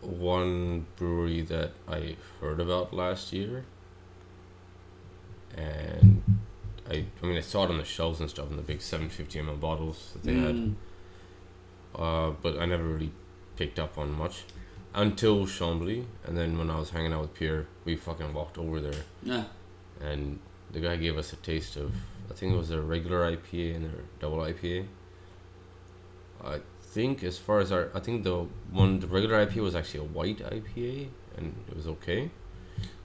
one brewery that I heard about last year, and I I mean I saw it on the shelves and stuff in the big 750 ml bottles that they had,
Mm.
uh, but I never really picked up on much until Chambly, and then when I was hanging out with Pierre, we fucking walked over there,
Yeah.
and the guy gave us a taste of I think it was their regular IPA and their double IPA. I think as far as our I think the one the regular IPA was actually a white IPA and it was okay,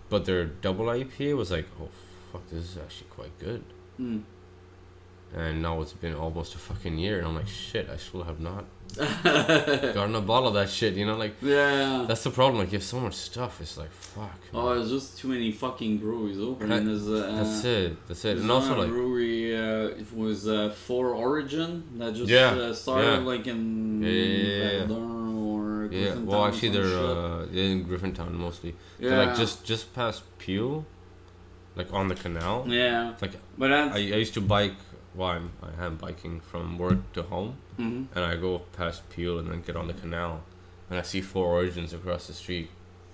but their double IPA was like oh fuck this is actually quite good.
Mm.
And now it's been almost a fucking year, and I'm like, shit, I still have not gotten a bottle of that shit. You know, like
yeah.
that's the problem. Like you have so much stuff, it's like fuck.
Oh,
man.
there's just too many fucking breweries open.
That-
And there's, uh,
that's it. That's it. And also like
brewery. Uh, it was uh, Four Origin that just
Yeah,
uh, started
yeah.
like in
Yeah, yeah, yeah, yeah.
Or
yeah. Well, actually, they're uh, they're in Griffintown mostly.
yeah,
They're like just just past Peel, like on the canal.
yeah.
Like
But
I, I used to bike. Well, I'm, I am biking from work to home,
mhm.
and I go past Peel and then get on the canal, and I see Four Origins across the street,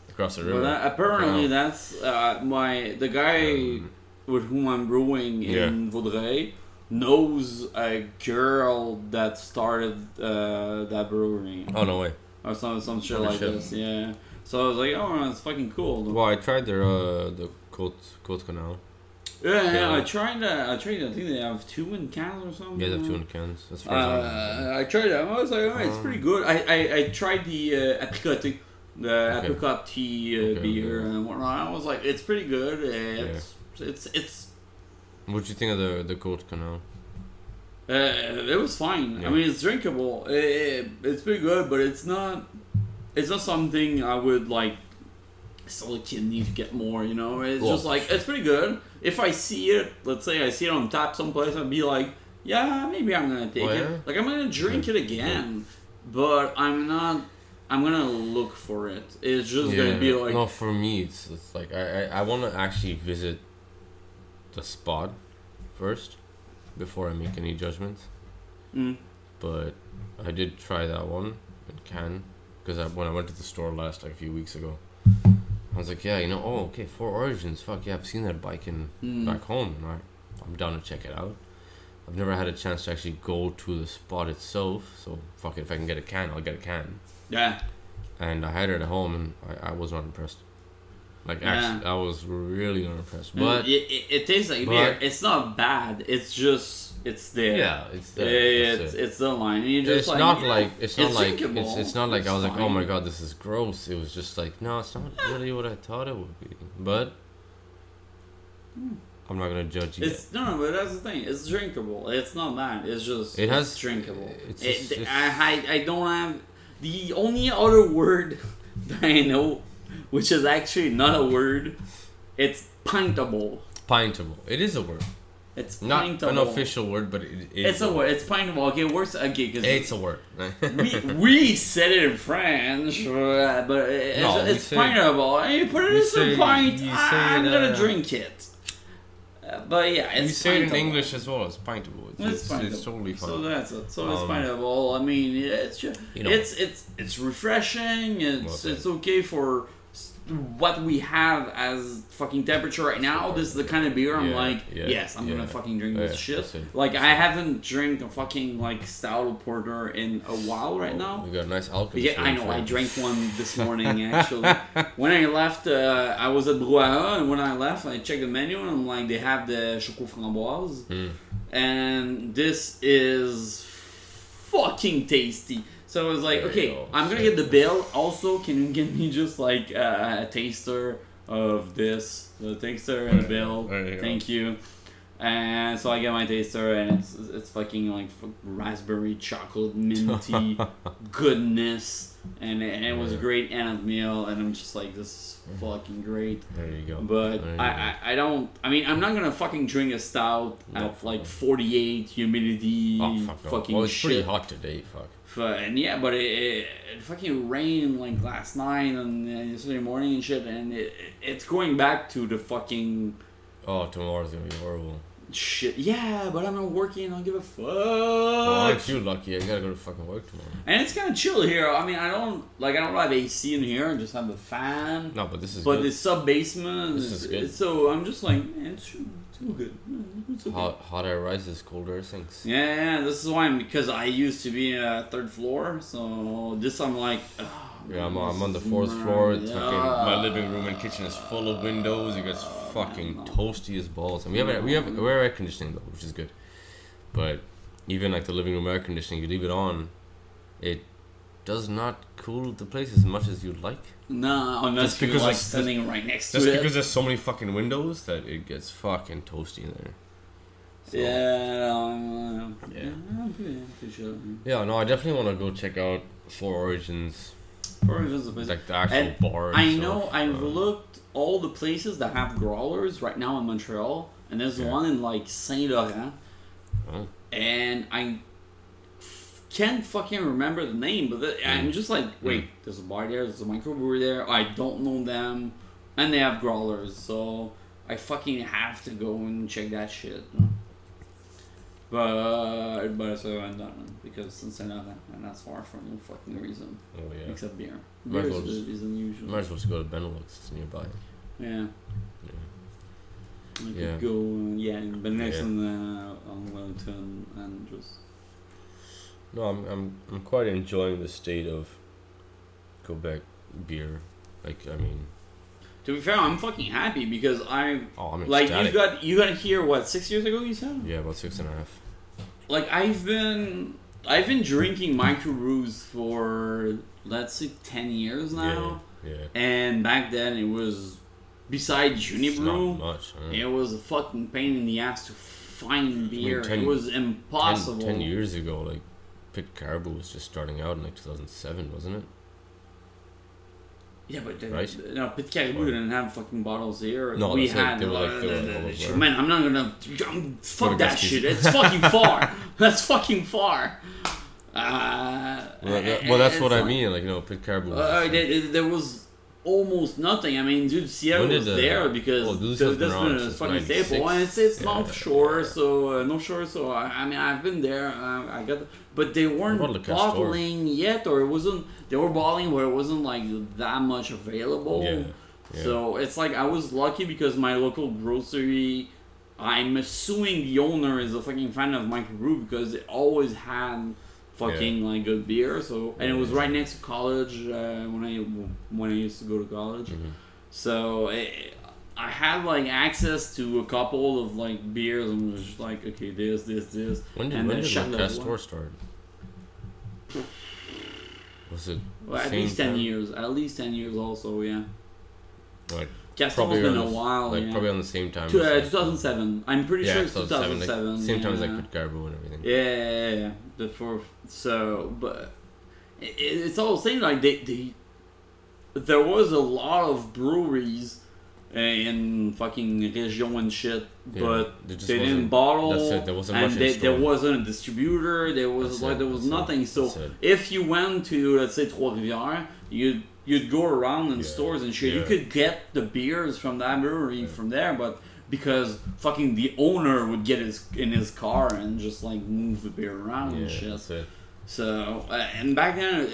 across the river.
But that, apparently that's uh, my the guy
Um,
with whom I'm brewing in Vaudreuil knows a girl that started uh, that brewery
oh no way.
or some some shit like
shit.
this. Yeah. So I was like, oh, it's fucking cool.
Well, I tried their uh the Côte Côte Canal.
Yeah, yeah,
Yeah.
I tried that. I tried. I think they have two in cans or something.
Yeah, they have two in cans. That's far.
Uh, I tried that. I was like, oh, it's
Um,
pretty good. I, I, I tried the uh, apricoté, the
Okay.
apricot tea uh,
Okay,
beer
okay.
and whatnot. I was like, it's pretty good. It's it's it's.
What'd you think of the the Côte Canal?
Uh, it was fine. I mean, it's drinkable. It, it's pretty good, but it's not. It's not something I would like. Still, you need to get more. You know, it's
Well,
just like it's pretty good. If I see it, let's say I see it on top someplace, I'd be like, yeah, maybe I'm gonna take
Oh,
it.
yeah?
Like I'm gonna drink it again, but I'm not. I'm gonna look for it. It's just gonna be like,
no, for me, it's, it's like I I, I want to actually visit the spot first before I make any judgments.
mm,
But I did try that one in cans because I, when I went to the store last like a few weeks ago, I was like, yeah, you know, oh okay, Four Origins, fuck yeah, I've seen that bike in
mm,
back home, and I I'm down to check it out. I've never had a chance to actually go to the spot itself, so fuck it, if I can get a can, I'll get a can.
yeah,
and I had it at home, and I, I was not impressed. Like
Yeah.
actually, I was really not impressed.
Mm,
but
it, it, it tastes like
but-
beer. It's not bad. It's just it's there.
yeah, it's there.
it's,
it.
it's the line. And you just
It's
like,
not
yeah,
like it's not
it's
like it's, it's not like I was
It's
like, oh my god, this is gross. It was just like, no, it's not really what I thought it would be. But hmm. I'm not gonna judge you.
It's no, no, but that's the thing. It's drinkable. It's not that. It's just
It has-
it's drinkable.
it's just- it's-
I, I I don't have the only other word [LAUGHS] that I know, which is actually not a word. It's pintable.
Pintable. It is a word.
It's
Not
pintable.
an official word, but it is.
It's a word. It's pintable. Okay, worse. Okay, because
It's a word. [LAUGHS]
we, we said it in French, uh, but it's,
No,
it's
say-
pintable. And you put it in some pint. I'm
it,
gonna
uh,
drink it. Uh, but yeah, it's
you say it in. English as well. It's pintable. It's,
It's,
it's,
pintable.
it's totally fine.
So that's it. So it's
Um,
pintable. I mean, it's just,
You know.
it's it's it's refreshing. It's
Okay.
it's okay for what we have as fucking temperature right now. This is the kind of beer I'm
Yeah,
like,
yeah,
yes, I'm gonna fucking drink
Yeah,
this shit.
it.
Like I haven't drank a fucking like stout porter in a while right now.
We got a nice alcohol.
Yeah, I know. I drank one this [LAUGHS] morning actually. when I left, uh, I was at Brouhaha, and when I left, I checked the menu, and I'm like, they have the choco framboise,
Mm.
and this is fucking tasty. So I was like,
There
okay,
go.
I'm gonna get the bill. Also, can you give me just like uh, a taster of this, the taster and the bill?
You go.
Thank you. And so I get my taster, and it's it's fucking like raspberry chocolate minty [LAUGHS] goodness, and it, and it was a great end of meal, and I'm just like, this is fucking great.
There you go.
But
you
I,
go.
I, I don't. I mean, I'm not gonna fucking drink a stout
No.
at like 48 humidity,
Oh, fuck no.
fucking
Well, it's
shit.
pretty hot today. Fuck.
And yeah, but it, it, it fucking rained like last night and uh, yesterday morning and shit, and it, it's going back to the fucking
Oh, tomorrow's gonna be horrible.
shit. Yeah, but I'm not working. I don't give a fuck.
Well, aren't you lucky? I gotta go to fucking work tomorrow.
and it's kind of chill here. I mean, I don't like. I don't have AC in here. I just have the fan.
No, but this is
But
good.
the sub basement,
This
is,
is good.
so I'm just like, man, it's, it's all good. It's okay.
hot, hot air rises, cold air sinks.
Yeah, yeah, this is why I'm because I used to be uh, third floor, so this I'm like. Oh,
Yeah, I'm, I'm on the fourth
mad.
floor.
Yeah.
fucking my living room and kitchen is full of windows. It gets fucking toasty as balls. And we have we have we have air conditioning though, which is good. But even like the living room air conditioning, you leave it on, it does not cool the place as much as you'd like.
No, unless
Just because
like
it's-
standing right next to it.
Just because there's so many fucking windows that it gets fucking toasty in there. So,
yeah, um,
Yeah.
yeah, I'm pretty, I'm pretty sure.
Yeah, no, I definitely want to go check out Four Origins,
For instance, the
like the actual
And
bar.
I know
stuff,
I've
uh,
looked all the places that have growlers right now in Montreal, and there's
Yeah.
one in like Saint Laurent,
Oh.
and I can't fucking remember the name, but the, I'm
Mm.
just like, wait, there's a bar there, there's a microbrewery there, I don't know them, and they have growlers, so I fucking have to go and check that shit. But but so I'm done because since I know that, and that's far from no fucking reason
Oh yeah.
except beer. Beer is,
well just-
is unusual.
Might as well just go to Benelux. It's nearby.
Yeah.
Yeah.
I could
Yeah.
go, uh, yeah, Benelux
Yeah.
and uh, on Wellington and just.
No, I'm I'm I'm quite enjoying the state of Quebec beer. Like I mean,
To be fair, I'm fucking happy because I
oh, I'm
like
ecstatic.
you got you got here what six years ago you said
Yeah, about six and a half.
like I've been I've been drinking microbrews for let's say ten years now
Yeah, yeah.
and back then it was besides
Unibroue much. Huh?
it was a fucking pain in the ass to find beer
10
it was impossible
Ten, 10 years ago, like Pit Caribou was just starting out in like 2007, wasn't it?
Yeah, but the,
Right?
no, Pit Caribou
Or-
didn't have fucking bottles here.
No,
we had.
They like- they were
the- the- man, I'm not gonna. I'm, fuck that shit. It's [LAUGHS] fucking far. That's fucking far. Uh,
Well, that, well that's what I mean. Like you know, Pit Caribou.
Uh, there- there was almost nothing. I mean, dude, Sierra
When
was
the-
there because
well, Deuce
th-
has been
that's been a fucking staple, and it's it's
Yeah,
Shore,
yeah.
so uh, North Shore. So I, I mean, I've been there. Uh, I got, the, but they weren't
What about Le
bottling yet, or it wasn't. They were bottling where it wasn't like that much available.
Yeah, yeah.
So it's like I was lucky because my local grocery. I'm assuming the owner is a fucking fan of microbrew because it always had fucking like good beer. So and it was right next to college uh, when I when I used to go to college.
Mhm.
So it, I had like access to a couple of like beers and was just like okay this this this.
When did
and
when
then
did
shut
La
that
Castor start? Was it
Well, at least ten
time?
years. At least ten years also yeah.
Like
Castor's
probably
been a while.
like
yeah.
probably on the same time. As,
uh,
like,
2007. I'm pretty
yeah,
sure it's
2007,
2007.
like, same time as
yeah.
like Pit Caribou and everything.
Yeah, yeah, yeah. Before, so, but it, it's all the same. Like they, they, there was a lot of breweries uh, in fucking Region and shit,
Yeah,
but they didn't bottle.
that's it, there wasn't
and they, there wasn't a distributor. There was
That's
like
it,
there was
that's it,
nothing. So if you went to let's say Trois Rivières, you'd you'd go around in
Yeah,
stores and shit. You could get the beers from that brewery from there, but because fucking the owner would get his in his car and just like move the beer around and shit. So uh, and back then, uh,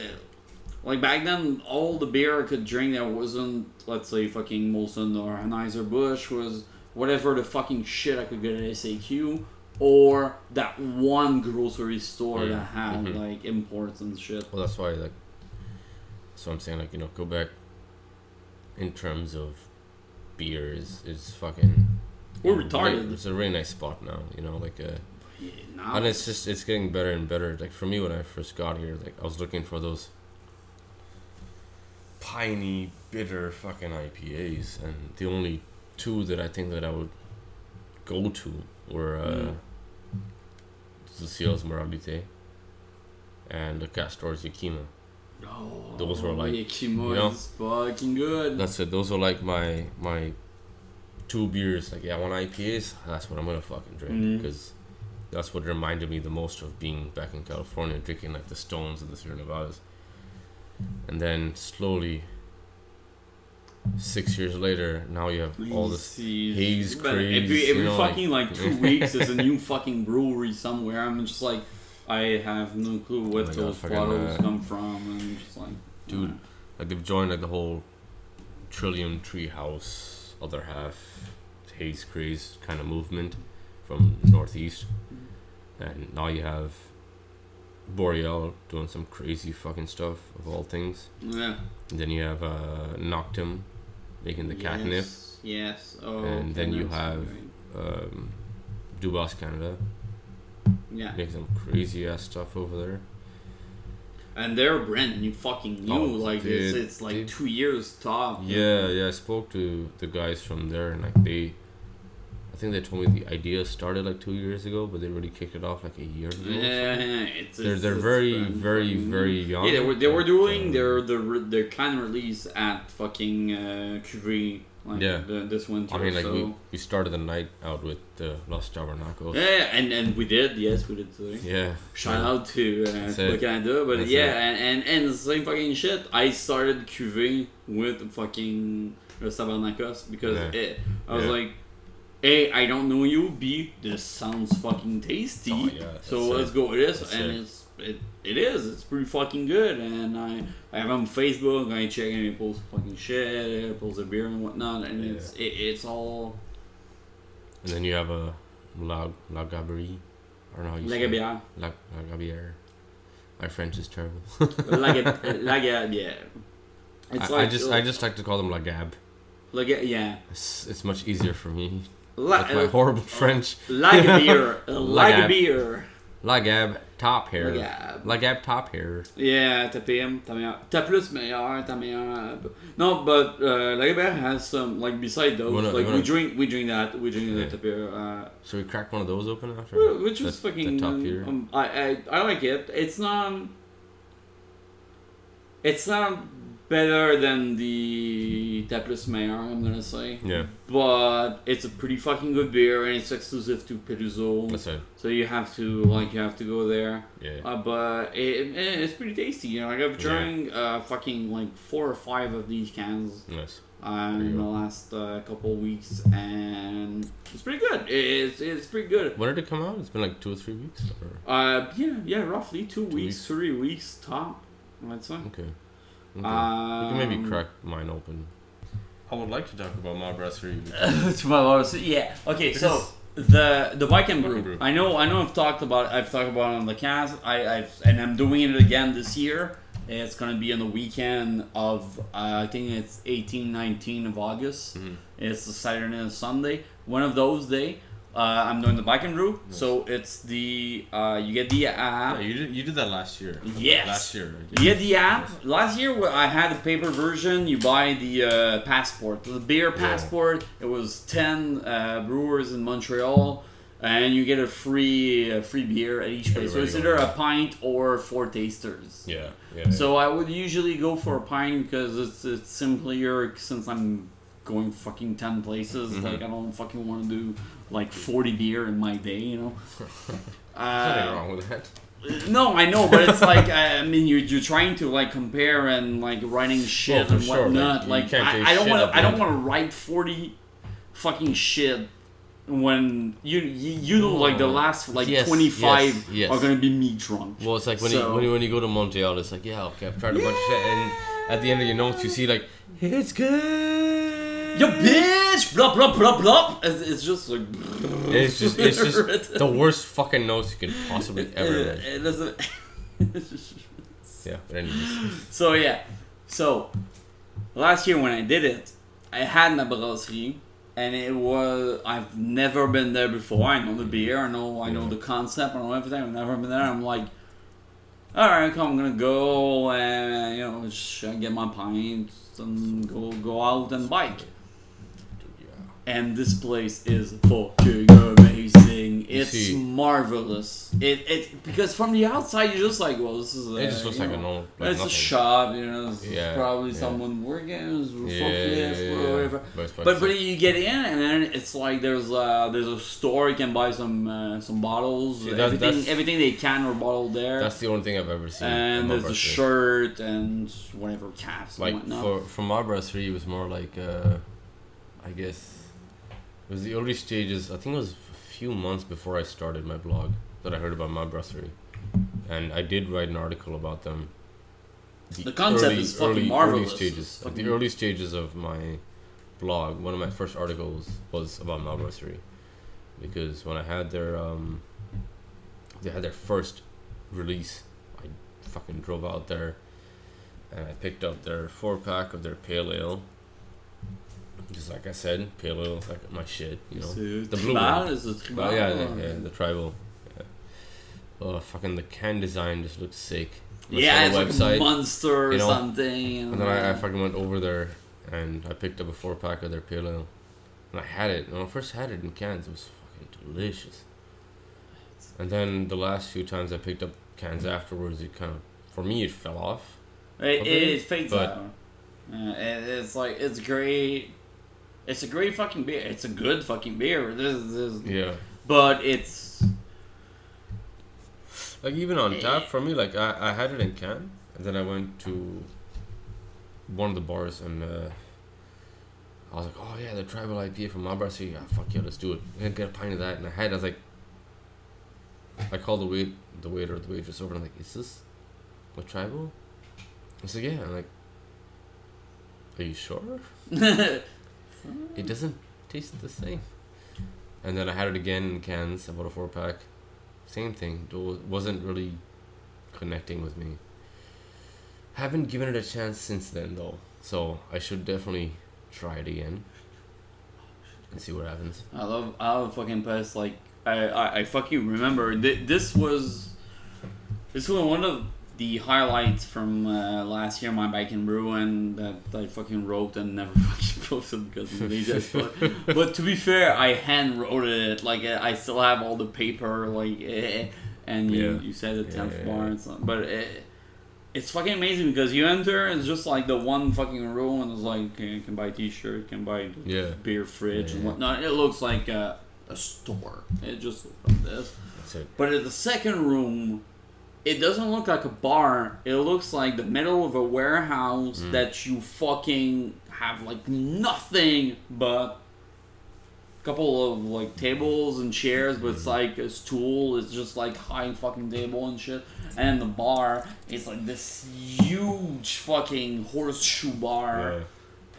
like back then, all the beer I could drink that wasn't let's say fucking Molson or Anheuser Busch was whatever the fucking shit I could get at SAQ or that one grocery store that had
mhm.
like imports and shit.
Well, that's why, like, what I'm saying. Like, you know, Quebec, in terms of beer, is is fucking.
We're retarded.
It's a really nice spot now. You know, like, uh,
Yeah,
and it's just it's getting better and better. Like for me, when I first got here, like I was looking for those piney, bitter fucking IPAs, and the only two that I think that I would go to were uh,
Mm.
the Ciel's Moralité and the Castor's Yakima.
Oh,
those were like,
Yakima
you know,
is fucking good.
That's it. Those are like my my two beers. Like yeah, want IPAs. That's what I'm gonna fucking drink
mm-hmm.
because that's what reminded me the most of being back in California, drinking like the Stones and the Sierra Nevadas. And then slowly, six years later, now you have all this.
Haze,
craze,
Every,
you
every
know, like-
fucking like, two [LAUGHS] weeks, there's a new fucking brewery somewhere. I'm just like, I have no clue what
Oh God,
those
fucking,
bottles
uh,
come from, and just like,
Dude.
uh,
Like they've joined like the whole Trillium Treehouse, other half Haze Craze kind of movement from Northeast, and now you have Boreal doing some crazy fucking stuff of all things.
yeah.
And then you have uh, Noctem making the catnip,
Yes. Yes. Oh.
And then you have- um, Dubas Canada
Yeah.
Make some crazy ass stuff over there.
And they're brand new, fucking new.
Oh,
like it's,
dude,
it's like
dude.
two years top.
Yeah, yeah. I spoke to the guys from there, and like they, I think they told me the idea started like two years ago, but they really kicked it off like a year ago.
Yeah,
something.
it's,
They're
it's,
there
it's
very
brand
very very young.
Yeah, they were they were doing
um,
their re- their kind of release at fucking uh, Cuvée like
Yeah.
the, this winter.
I mean, like
so.
we, we started the night out with the Los Tabernacles.
yeah, and and we did yes we did today.
Yeah.
Shout out to uh,
it.
Canada, but
That's
yeah,
it.
and, and and the same fucking shit. I started Cuvée with fucking Los Tabernacles because
Yeah.
it, I was
Yeah.
like. A, I don't know you. B, this sounds fucking tasty.
Oh, yeah,
so
that's
let's go with this.
That's
and
it.
it's it, it is. It's pretty fucking good. And I I have on Facebook. I check and he posts fucking shit. He posts a beer and whatnot. And
Yeah.
it's it, it's all
And then you have a La La Gaberie. I don't know how you
like
say it. La La Gabière. My French is terrible.
like a like a yeah. It's
I,
like
I just I just like to call them La Gab.
like a, yeah.
It's, it's much easier for me.
La,
my uh, horrible [LAUGHS] French.
like a beer, like a
Lagab. [LAUGHS]
beer.
La Gab top hair.
Lagab.
La Gab top hair.
Yeah, t'as PM, t'as meilleur. T'as plus meilleur, t'as meilleur. No, but uh, Lagabert has some like beside those.
Wanna-
like we
wanna-
drink, we drink that, we drink
Yeah.
the beer. Uh,
Should we crack one of those open after?
which was fucking.
top
um,
tier.
Um, I, I I like it. It's not. It's not better than the T'as Meilleur. I'm gonna say,
Yeah,
but it's a pretty fucking good beer and it's exclusive to Peruso.
that's it.
So you have to like you have to go there.
Yeah.
Uh, but it, it, it's pretty tasty. You know, like I've drank uh, fucking like four or five of these cans
nice.
uh, in the last uh, couple of weeks, and it's pretty good. It's it's pretty good.
When did it come out? It's been like two or three weeks. Or?
Uh, yeah, yeah, roughly two, weeks,
weeks.
three weeks top. I'd say.
Okay. Okay.
Um,
we can maybe crack mine open. I would like to talk about Ma Brasserie. [LAUGHS]
Tomorrow, so, yeah. Okay, so the the bike and brew.
brew.
I know, I know. I've talked about. I've talked about it on the cast. I, I've and I'm doing it again this year. It's gonna be on the weekend of uh, I think it's 18, 19 of August.
Mhm.
It's a Saturday and a Sunday. One of those day. Uh, I'm doing the bike and brew. So it's the uh, you get the app.
you did you did that last year.
Yes.
Last year.
You get the app. Last year I had a paper version. You buy the uh, passport, the beer passport. It was ten uh, brewers in Montreal, and you get a free uh, free beer at each place. So it's either a pint or four tasters.
Yeah. Yeah.
So I would usually go for a pint because it's it's simpler since I'm going fucking ten places.
Mhm.
Like I don't fucking want to do like forty beer in my day, you know. [LAUGHS]
Nothing
Uh,
wrong with that.
no, I know, but it's like I I mean, you're you're trying to like compare and like writing shit
Well,
and
sure,
whatnot.
like,
Like,
can't
I,
take
I don't want to. I don't want to write forty fucking shit when you you, you know like the
Oh.
last like
Yes,
twenty five
yes, yes.
are gonna be me drunk.
Well, it's like when,
So-
you, when, you, when you go to Montreal, it's like, yeah, okay, I've tried a bunch of shit, and at the end of your notes, you see, like, it's good.
Yo, bitch! Blah blah blah blah. It's, it's just like.
It's just, it's just [LAUGHS] the worst fucking notes you can possibly ever imagine.
it doesn't. [LAUGHS]
Yeah, but anyways. [LAUGHS]
so yeah, so last year when I did it, I had Ma Brasserie, and it was I've never been there before. I know the beer, I know I know
Yeah.
the concept, I know everything. I've never been there. I'm like, all right, come, I'm gonna go and you know just get my pints and go go out and bike. And this place is fucking amazing. It's
see-
marvelous. It it because from the outside you're just like, well, this is. A,
It just looks like a normal. Like
it's
nothing.
a shop, you know. It's
Yeah,
probably
yeah.
someone working, it's
Yeah, yeah, yeah,
whatever.
But,
But but you get in and then it's like there's uh there's a store you can buy some uh, some bottles,
See, that-
everything everything they can are bottled there.
that's the only thing I've ever seen.
and there's
a
shirt and whatever caps and
Like
whatnot.
for for Ma Brasserie, it was more like, uh, I guess, it was the early stages. I think it was a few months before I started my blog that I heard about Ma Brasserie, and I did write an article about them.
The concept is fucking marvelous.
Early stages,
It's
like the early stages of my blog. One of my first articles was about Ma Brasserie, because when I had their um, they had their first release, I fucking drove out there and I picked up their four pack of their pale ale. Just like I said, pale ale is like my shit, you know.
C'est
the blue one.
is it tribal?
Oh yeah, yeah, yeah, the tribal. Yeah. Oh, fucking the can design just looks sick.
Yeah, it's
the
like a monster or
you know,
something.
And then I, I fucking went over there and I picked up a four pack of their pale ale. And I had it. When I first had it in cans, it was fucking delicious. And then the last few times I picked up cans afterwards, it kind of, for me, it fell off.
It, it fades out. Uh, it, it's like it's great. It's a great fucking beer. It's a good fucking beer. This, this,
Yeah.
but it's
Like even on tap for me, like I, I had it in can, and then I went to one of the bars and uh, I was like, oh yeah, the tribal IPA from Ma Brasserie. Yeah, fuck yeah, let's do it. And get a pint of that, and I had. I was like, I called the wait the waiter or the waitress over, and I'm like, is this a tribal? I said, yeah. I'm like, are you sure? [LAUGHS] It doesn't taste the same. And then I had it again in cans, about a four pack. Same thing. It wasn't really connecting with me. Haven't given it a chance since then though, so I should definitely try it again and see what happens.
I love I love fucking piss. Like I, I, I fucking remember th- this was this was one of the highlights from uh, last year. My bike and ruin that I fucking wrote and never [LAUGHS] fucking posted because of the lazy as fuck. [LAUGHS] But to be fair, I hand wrote it. Like I still have all the paper. Like eh, and you,
Yeah.
you said the tenth
yeah,
bar
yeah.
and stuff. But it, it's fucking amazing because you enter. It's just like the one fucking room and it's like okay, you can buy t-shirt, can buy
Yeah,
beer fridge
Yeah,
and whatnot. It looks like a, a store. It just looks like this. But in the second room, it doesn't look like a bar. It looks like the middle of a warehouse
Mm.
that you fucking have like nothing but a couple of like tables and chairs, but it's like a stool. It's just like high fucking table and shit. And the bar is like this huge fucking horseshoe bar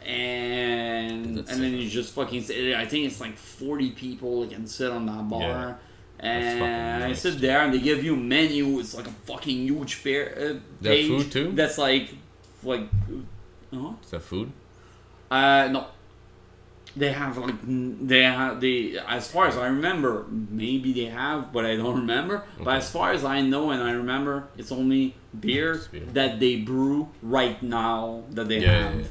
Yeah.
and and then you just fucking sit. I think it's like forty people that can sit on that bar. And I sit there and they give you menu. It's like a fucking huge bear, uh, page.
food too?
That's like like, uh
Is that food?
uh no. They have like they have they as far as I remember maybe they have but I don't remember but as far as I know and I remember it's only beer,
Just beer.
that they brew right now that they
Yeah, yeah,
have
yeah.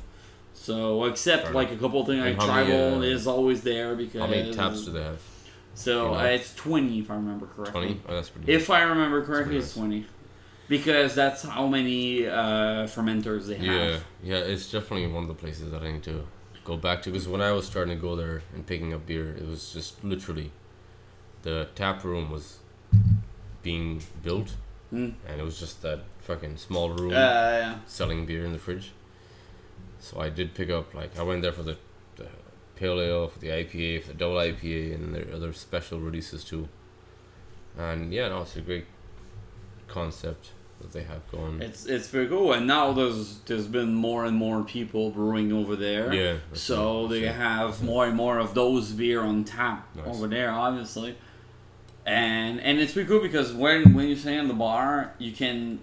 so except
Fair
like a couple things like
how many,
tribal
uh,
is always there because
How many taps do they have?
So
you know?
uh, it's twenty if I remember correctly.
Twenty. Oh, that's pretty.
If I remember correctly, it's twenty because that's how many uh, fermenters they have.
yeah, yeah, it's definitely one of the places that I need to go back to because when I was starting to go there and picking up beer, it was just literally the tap room was being built,
Mm.
and it was just that fucking small room
Uh, yeah.
selling beer in the fridge. So I did pick up like I went there for the pale ale, for the IPA, for the double IPA, and their other special releases too. And yeah, no, it's a great concept that they have going.
It's it's very cool, and now there's there's been more and more people brewing over there.
yeah.
So they
it.
have more and more of those beer on tap
Nice.
over there, obviously. And and it's pretty cool because when when you stay in the bar, you can.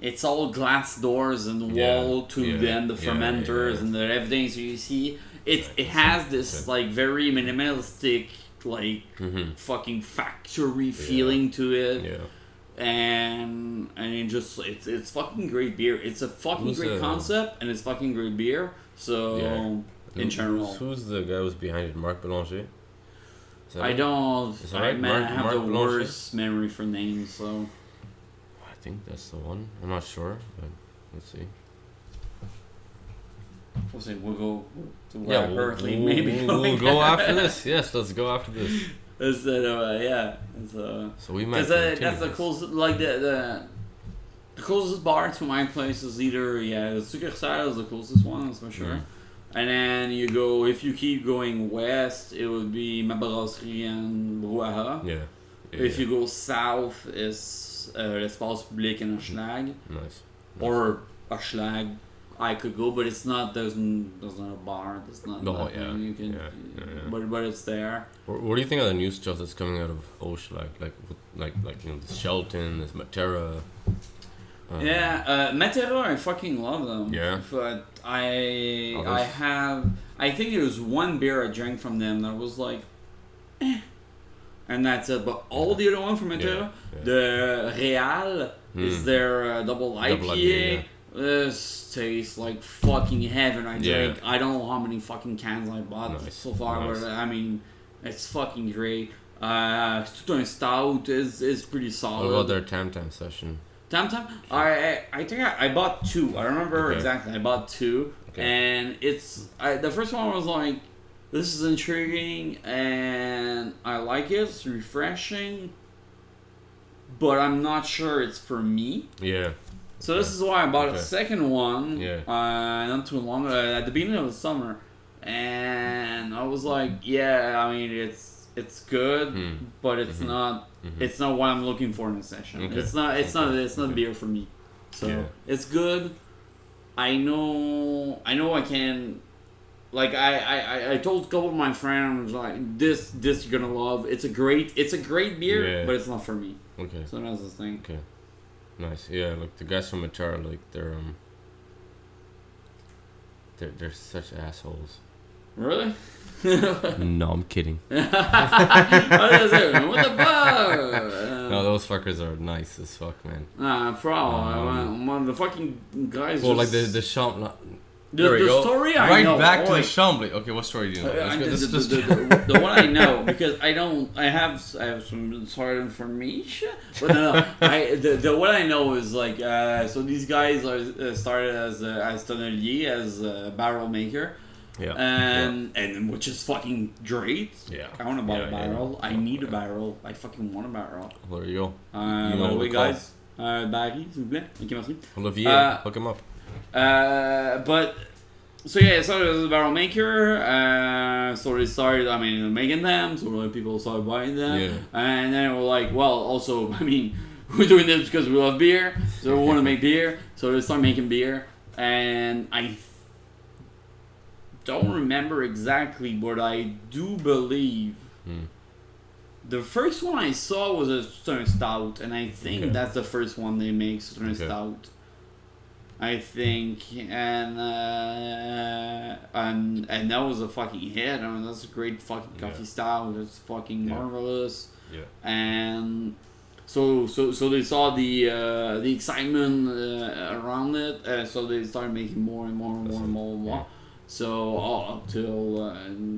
It's all glass doors and
Yeah,
wall to
yeah,
then the fermenters
yeah.
and the everything. So you see, it it has this like very minimalistic, like
Mhm.
fucking factory feeling to it
Yeah.
and and it just it's it's fucking great beer. It's a fucking
Who's
great
the-
concept, and it's fucking great beer. So
Yeah.
in general,
Who's the guy who's behind it? Marc Belanger?
I
it?
don't. I,
right?
man,
Mark-
I have
Mark
the
Blanchet?
worst memory for names. So
I think that's the one. I'm not sure, but let's see.
We'll see. We'll go to where
Yeah, we'll, we'll,
maybe
we'll, we'll go [LAUGHS] after this. Yes, let's go after this.
Instead of uh, yeah, it's, uh,
So we might.
because uh,
continue
that's the
this.
closest like the the. The closest bar to my place is either yeah, the Succursale is the closest one, that's for sure.
Mhm.
And then you go if you keep going west, it would be Ma Brasserie and Brouhaha.
Yeah. yeah
If
yeah.
you go south, is uh, l'espace public in Hochelag
Nice.
or Hochelag. I could go, but it's not. There's n- there's not a bar. There's not.
No, yeah,
You can,
yeah, yeah, yeah.
but but it's there.
What, what do you think of the new stuff that's coming out of Osh? Like, like, like, like you know, this Shelton, this Matera. um,
yeah, uh, Matera, I fucking love them.
Yeah.
but I
Others?
I have. I think there was one beer I drank from them that was like, eh, and that's it. But all the other one from Matera, the Real is
Hmm.
their uh, double IPA.
Double IPA,
This tastes like fucking heaven. I
Yeah.
I don't know how many fucking cans I bought
Nice,
so far,
nice.
but I mean, it's fucking great. Uh, tout stout is is pretty
What
solid.
about their Tam Tam session?
Tam Tam. I I, I think I, I bought two. I remember
Okay.
exactly. I bought two,
Okay.
and it's I, the first one was like, this is intriguing, and I like it. It's refreshing, but I'm not sure it's for me.
Yeah.
So this is why I bought
Okay.
a second one.
Yeah.
Uh, not too long uh, at the beginning of the summer, and I was like, yeah, I mean it's it's good,
Hmm.
but it's
Mhm.
not
Mhm.
it's not what I'm looking for in a session.
Okay.
It's not it's not it's not
Okay.
beer for me. So
Yeah.
it's good. I know I know I can like I, I, I- I told a couple of my friends like this this you're gonna love. It's a great it's a great beer,
Yeah.
but it's not for me.
Okay.
So that's the thing.
Okay. Nice. Yeah, like the guys from Matera, like they're um. They're they're such assholes.
Really? [LAUGHS]
no, I'm kidding. [LAUGHS]
I was gonna say, what the fuck?
No, those fuckers are nice as fuck, man.
Nah, probably.
Um,
one, the fucking guys.
Well, like the the Champ. Not,
the,
there we
the
go.
story I
right
know.
back to
oh,
the
wait.
Chambly. Okay, what story do you know?
Uh,
Let's go-
the,
let's-
the, the, the, the one I know because I don't I have I have some sort of information but no, no [LAUGHS] I the, the one I know is like uh, so these guys are uh, started as uh, as tonnelier as a barrel maker
yeah.
and and which is fucking great
yeah.
I want to buy
Yeah,
a
yeah.
barrel I
Oh,
need a barrel I fucking want a barrel
Well, there you go.
uh,
You
by
know
the way
call.
guys uh, Barry s'il vous plaît ok merci
Olivier,
Uh,
hook him up.
Uh, but so yeah, so it was a barrel maker. Uh, so they started, I mean, making them. So like, people started buying them,
Yeah.
and then we're like, well, also, [LAUGHS] I mean, we're doing this because we love beer, so we want to make beer. So they start making beer, and I don't remember exactly, but I do believe.
Hmm.
The first one I saw was a Southern Stout, and I think
Okay.
that's the first one they make Southern
Okay.
Stout. I think, and uh, and and that was a fucking hit. I mean, that's a great fucking
Yeah.
coffee stout. It's fucking
Yeah.
marvelous.
Yeah.
And so so so they saw the uh, the excitement uh, around it. Uh, so they started making more and more and more and more and more.
Yeah.
So all up till uh,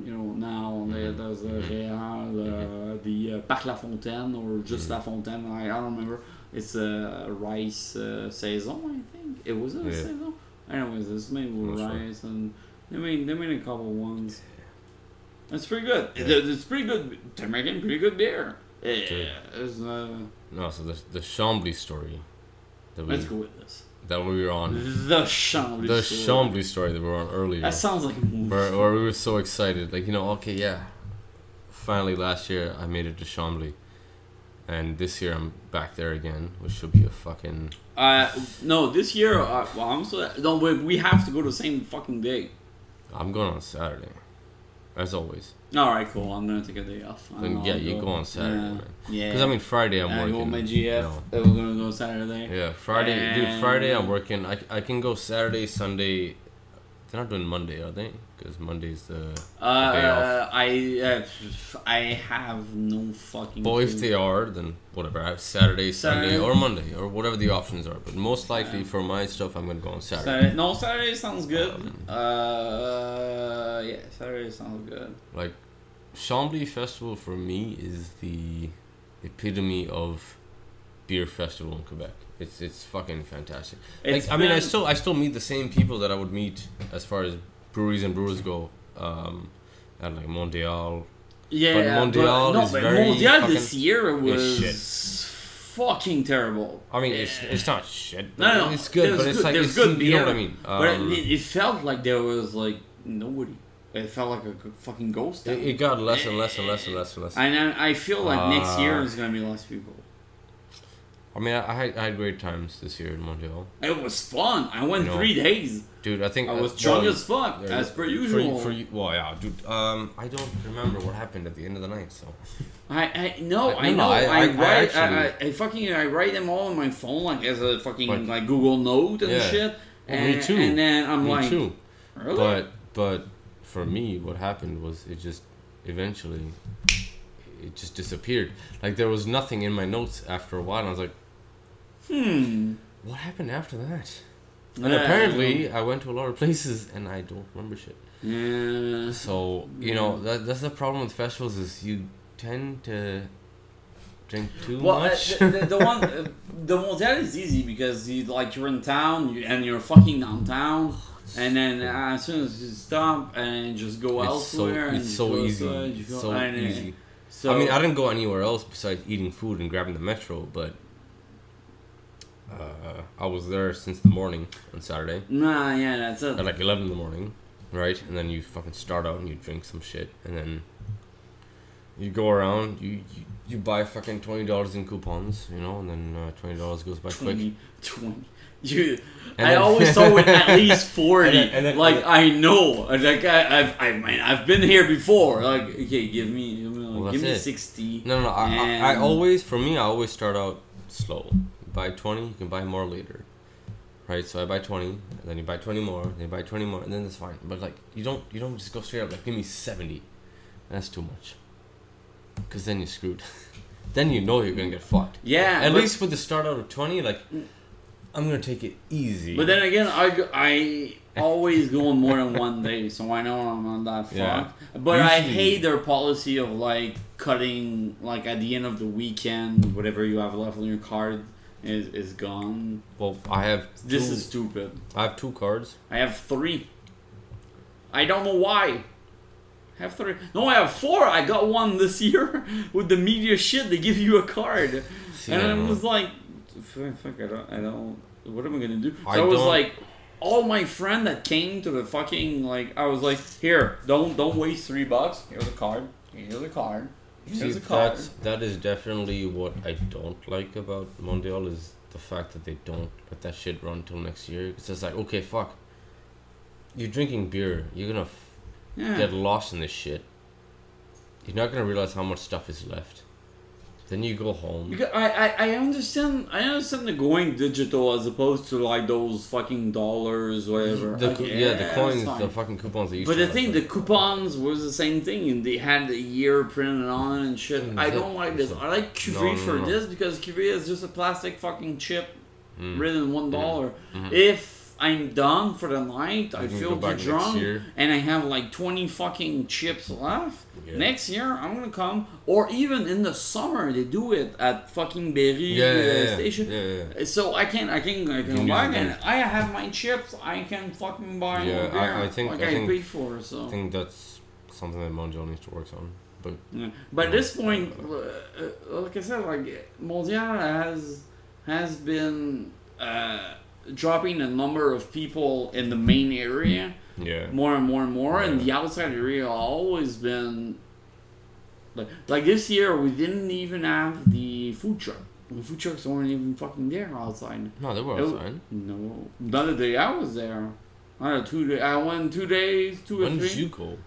you know now they,
Mhm.
there's a. Real, uh, the uh, Parc La Fontaine or just
Mhm.
La Fontaine. I, I don't remember. It's a rice uh, saison, I think. It was a
Yeah.
saison. Anyways, it's made with
Not sure.
rice and They made they made a couple ones. That's pretty good. It- It's pretty good. They're making pretty good beer. Yeah, it's, uh,
No, so the the Chambly story that we
let's go with this.
that we were on.
The Chambly. Story.
The
story.
Chambly story that we were on earlier.
That sounds like a movie.
where, where we were so excited. Like, you know, okay, yeah. Finally, last year I made it to Chambly. And this year I'm back there again, which should be a fucking.
Uh, no, this year. Uh, well, I'm so no, but we have to go the same fucking day.
I'm going on Saturday. As always.
All right, cool. I'm gonna take a day off. I
Then, yeah, you go on Saturday,
yeah.
man.
Yeah.
Because, I mean, Friday I'm
I
working.
go with my GF.
you know.
We're gonna go Saturday.
Yeah, Friday. Dude, Friday I'm working. I, I can go Saturday, Sunday. They're not doing Monday, are they? Because Monday's the.
Uh,
day off.
I uh, I have no fucking.
Well, if they are, then whatever. I have Saturday, Sunday, or Monday, or whatever the options are. But most likely for my stuff, I'm going to go on Saturday.
Saturday, no, Saturday sounds good.
Um,
uh, yeah, Saturday sounds good.
like Chambly Festival for me is the epitome of beer festival in Quebec. It's it's fucking fantastic.
It's
like I mean, I still I still meet the same people that I would meet as far as breweries and brewers go. Um, at like Montreal.
Yeah,
But
but
Mondial
no,
is
but
very
Mondial this year was fucking terrible.
I mean, it's it's not shit.
No, no,
it's good, but it's
good-
like it's,
good
you know what I
beer,
mean.
but
Um,
it, it felt like there was like nobody. It felt like a fucking ghost.
it,
town.
it got less and less and less and less and less.
and I, I feel like next year
Uh,
is gonna be less people.
I mean, I, I had I had great times this year in Montreal,
It was fun. I went
You know,
three days.
dude. I think
I was drunk as fuck,
yeah,
as per usual.
For you, well, yeah, dude. Um, I don't remember what happened at the end of the night. So
I, I no,
I-
I, know.
I-
I, write, I,
actually-
I, I fucking, I write them all on my phone, like as a fucking
But-
like Google Note and
Yeah.
shit.
Well,
and,
me too.
And then I'm
me
like,
too.
really?
But but for me, what happened was it just eventually it just disappeared. Like there was nothing in my notes after a while. And I was like,
hmm.
what happened after that? And
Yeah,
apparently, I went to a lot of places and I don't remember shit.
Yeah.
So you know that that's the problem with festivals is you tend to drink too
Well, uh,
much.
the, the, the [LAUGHS] one, uh, the Mondial is easy because you like you're in town you, and you're fucking downtown, and then uh, as soon as you stop and just go
it's
elsewhere, and
it's so easy.
outside, go-
so
uh,
easy.
So
I mean, I didn't go anywhere else besides eating food and grabbing the metro, but uh, I was there since the morning on Saturday
Nah, yeah, that's it.
at like eleven in the morning, right? And then you fucking start out and you drink some shit, and then you go around, you you, you buy fucking twenty dollars in coupons, you know, and then uh, twenty dollars goes by quick.
20, 20. You,
And
I
then-
always thought with at [LAUGHS] least forty.
And then- and then-
like I know, like I, I've, I mean, I've been here before. Like, okay, give me, give me,
Well,
give me sixty.
No, no, no I, I, I always, for me, I always start out slow. Buy 20, you can buy more later. Right, so I buy 20, and then you buy 20 more, then you buy 20 more, and then that's fine. But like, you don't, you don't just go straight up, like, give me 70. That's too much. Because then you're screwed. [LAUGHS] then you know you're gonna get fucked.
Yeah,
At least with the start out of 20, like, I'm gonna take it easy.
But then again, I, I always go on more than one day, so I know I'm not that fucked.
Yeah.
But I hate their policy of like cutting, like at the end of the weekend, whatever you have left on your card is is gone.
well, I have
This
two,
is stupid.
I have two cards.
I have three. I don't know why. I have three. No, I have four. I got one this [LAUGHS] year with the media shit. They give you a card, and
I
was like, "Fuck, fuck, I don't, I don't. What am I gonna do?" So
I
I, was
don't-
like, all my friend that came to the fucking like, I was like, "Here, don't don't waste three bucks. Here's a card. Here's a card.
See,
a card."
that's that is definitely what I don't like about Mondial is the fact that they don't let that shit run till next year. It's just like okay, fuck. You're drinking beer. You're gonna f-
Yeah.
get lost in this shit. You're not gonna realize how much stuff is left. Then you go home.
Because I, I, I understand I understand the going digital as opposed to like those fucking dollars whatever.
The,
Like,
co- yeah, the coins, the fucking coupons that you.
But the thing, the coupons was the same thing, and they had the year printed on it and shit.
Mm,
I don't like this. I like Cuvée
No, no,
for
no.
this because Cuvée is just a plastic fucking chip
Mm.
written one dollar.
Mhm.
If I'm done for the night, I feel too drunk, and I have like twenty fucking chips left.
Yeah.
Next year, I'm gonna come, or even in the summer, they do it at fucking Berri
Yeah, yeah,
uh, station. So I can, I can, I can
can
go
use
back
it
and. I have my chips. I can fucking buy
Yeah, I- I think-
like
I
I,
think-
paid for. So,
I think that's something that Mondial needs to work on. But
but at this point, uh, uh, like I said, like Mondial has has been uh, dropping the number of people in the main area.
yeah,
more and more and more, and the outside area always been like like this year we didn't even have the food truck. The food trucks weren't even fucking there outside.
no, they were
It-
outside.
No, the other day I was there. I had two day. I went two days, two or
When
three.
did you go?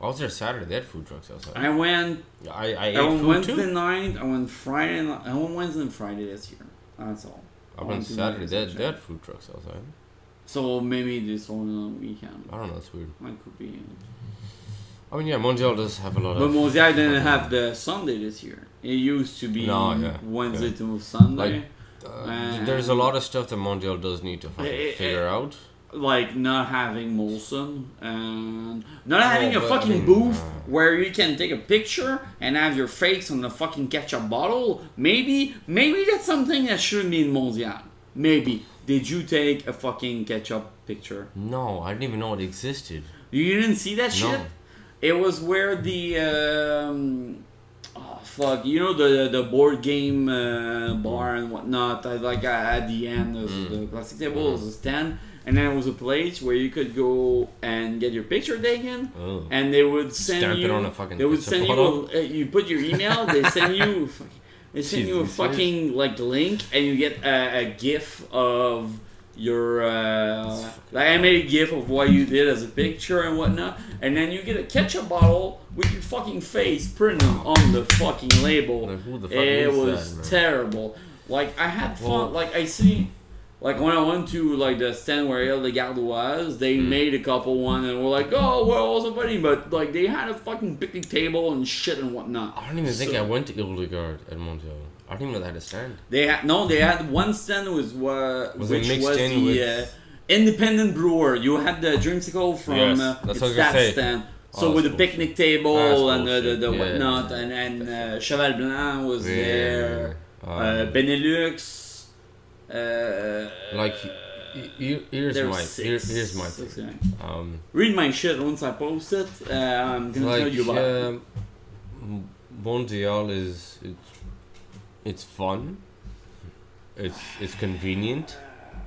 I was there Saturday. They had food trucks outside.
I went.
I, I ate
I went
food
Wednesday
too.
night. I went Friday. I went Wednesday and Friday this year. That's all.
I
I
went
went to
Saturday. They had, they had food trucks outside.
So maybe this only on the weekend.
I don't know. It's weird.
That could be.
I mean, yeah, Mondial does have a lot
But
of.
Mosaic didn't have the Sunday this year. It used to be
No, yeah,
Wednesday
yeah.
to Sunday.
Like, Uh, there's a lot of stuff that Mondial does need to fucking
eh,
figure out.
Like, not having Molson and not having a
Oh, I
fucking
mean,
booth
uh,
where you can take a picture and have your face on the fucking ketchup bottle. Maybe, maybe that's something that shouldn't be in Mondial. Maybe. Did you take a fucking ketchup picture?
No, I didn't even know it existed.
You didn't see that shit? No. It was where the um, oh fuck, you know the the board game uh, bar and whatnot. I, like at the end, was
Mm.
the plastic table, there was a stand, and then it was a place where you could go and get your picture taken.
Oh.
And they would send
Stamp
you.
it on a fucking
they would send you. A, uh, you put your email. They send you. [LAUGHS] They send you a
Jesus, serious?
fucking like link, and you get a, a GIF of your. Uh, like I made a GIF of what you did as a picture and whatnot, and then you get a ketchup bottle with your fucking face printed on the fucking label.
Like, the fuck
It was
that,
terrible. Like I had fun.
Well-
like I see. Like when I went to like the stand where El de Garde was, they
Hmm.
made a couple one and were like, "Oh, well, also funny," but like they had a fucking picnic table and shit and whatnot.
I don't even think I went to Hildegard at Mondial. I don't even know they had a stand.
They had no, they had one stand was uh,
Was it
which
mixed
was
in
the
with-
uh, independent brewer. You had the dreamsicle from
Yes,
uh,
that's what
that
say.
stand.
Oh,
So with the picnic table and the, the, the.
Yeah,
whatnot,
yeah,
and and uh, Cheval Blanc was
Yeah.
there.
Um,
uh, Benelux. Uh,
like, he- he- here's my
six-
here's my
six
thing. Um,
Read my shit once I post it. Uh, I'm gonna
like
tell you about.
um, Mondial is it's it's fun. It's it's convenient,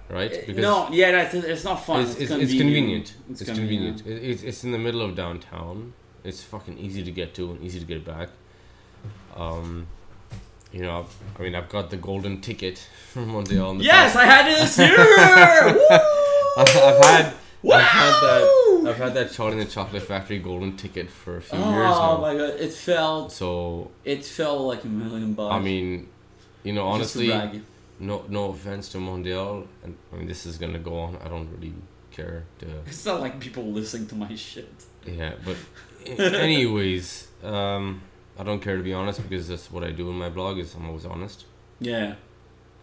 right?
Uh, no, yeah, that's. It's not fun.
it's,
It's,
it's,
convenient.
it's convenient.
It's,
convenient. It, it's, it's in the middle of downtown. It's fucking easy to get to and easy to get back. Um, you know, I mean, I've got the golden ticket from Mondial. in the
Yes,
past.
I had it this year. [LAUGHS] Woo!
I've, I've had I've had that I've had that Charlie and the Chocolate Factory golden ticket for a few
Oh
years now.
Oh my god, it felt
So
it felt like a million bucks.
I mean, you know, honestly, no no offense to Mondial, and I mean this is gonna go on. I don't really care to [LAUGHS]
it's not like people listening to my shit.
yeah, but [LAUGHS] anyways, um, I don't care to be honest because that's what I do in my blog. Is I'm always honest,
Yeah.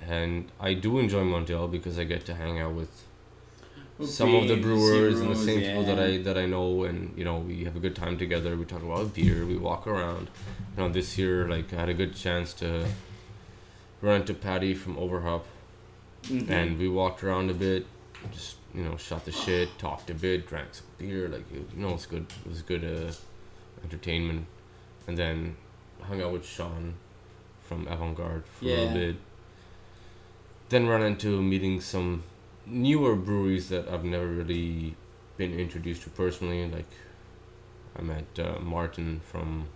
and I do enjoy Mondial because I get to hang out with
With
some of the brewers and the
Zeros,
same people that. I that I know, and you know we have a good time together. We talk about beer, we walk around. You know, this year like I had a good chance to run into Patty from Overhop,
Mhm.
and we walked around a bit, just you know shot the shit, talked a bit, drank some beer. Like you know, it's good. It was good uh, entertainment, and then hung out with Sean from Avant Garde for a little bit. Then run into meeting some newer breweries that I've never really been introduced to personally. Like I met uh, Martin from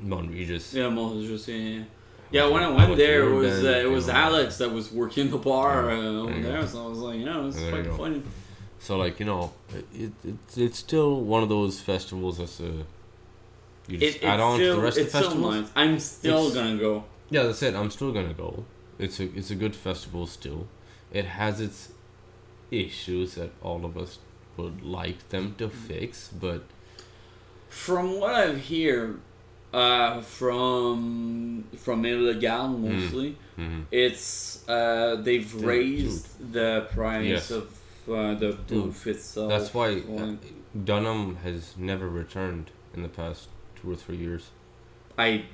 Mount Regis.
Yeah, most just yeah. Yeah, when I went there, it was uh, it was. Alex that was working the bar
Yeah,
uh,
there
there, so I was like, you know, it's fucking funny.
So like you know, it, it it's still one of those festivals that's a you just
It,
add on
still,
to the rest of the festivals.
nice. I'm still
It's-
gonna go.
Yeah, that's it. I'm still gonna go. It's a it's a good festival still. It has its issues that all of us would like them to fix, but
From what I've heard, uh, from from Illegal
Hmm.
mostly,
mhm.
it's uh, they've raised the price
Yes.
of uh, the booth itself.
that's why uh, Dunham has never returned in the past two or three years.
I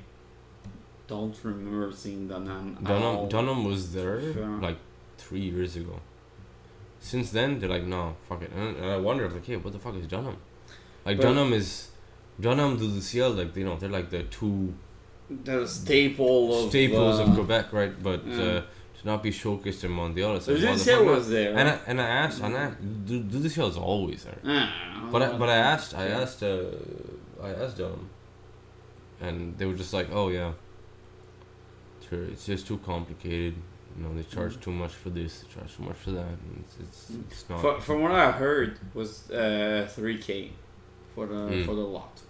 don't remember seeing Dunham.
Dunham. Dunham was there
Yeah.
like three years ago. Since then, they're like, no, fuck it. And, and I wonder, like, hey, what the fuck is Dunham? Like
But-
Dunham is Dunham the CL, like you know, they're like the two
the staple of
staples
uh,
of Quebec, right? But
yeah.
uh, to not be showcased in Montreal, it's like,
Dieu
du Ciel
was there.
And I, and I asked, and I, the Dieu du Ciel is always there. But I, but I asked, I asked, uh, I asked them, and they were just like, "Oh yeah, it's just too complicated. You know, they charge too much for this, they charge too much for that. And it's it's,
Mm.
it's not."
Fro- from what I heard was uh, 3k for the
Mm.
for the lot.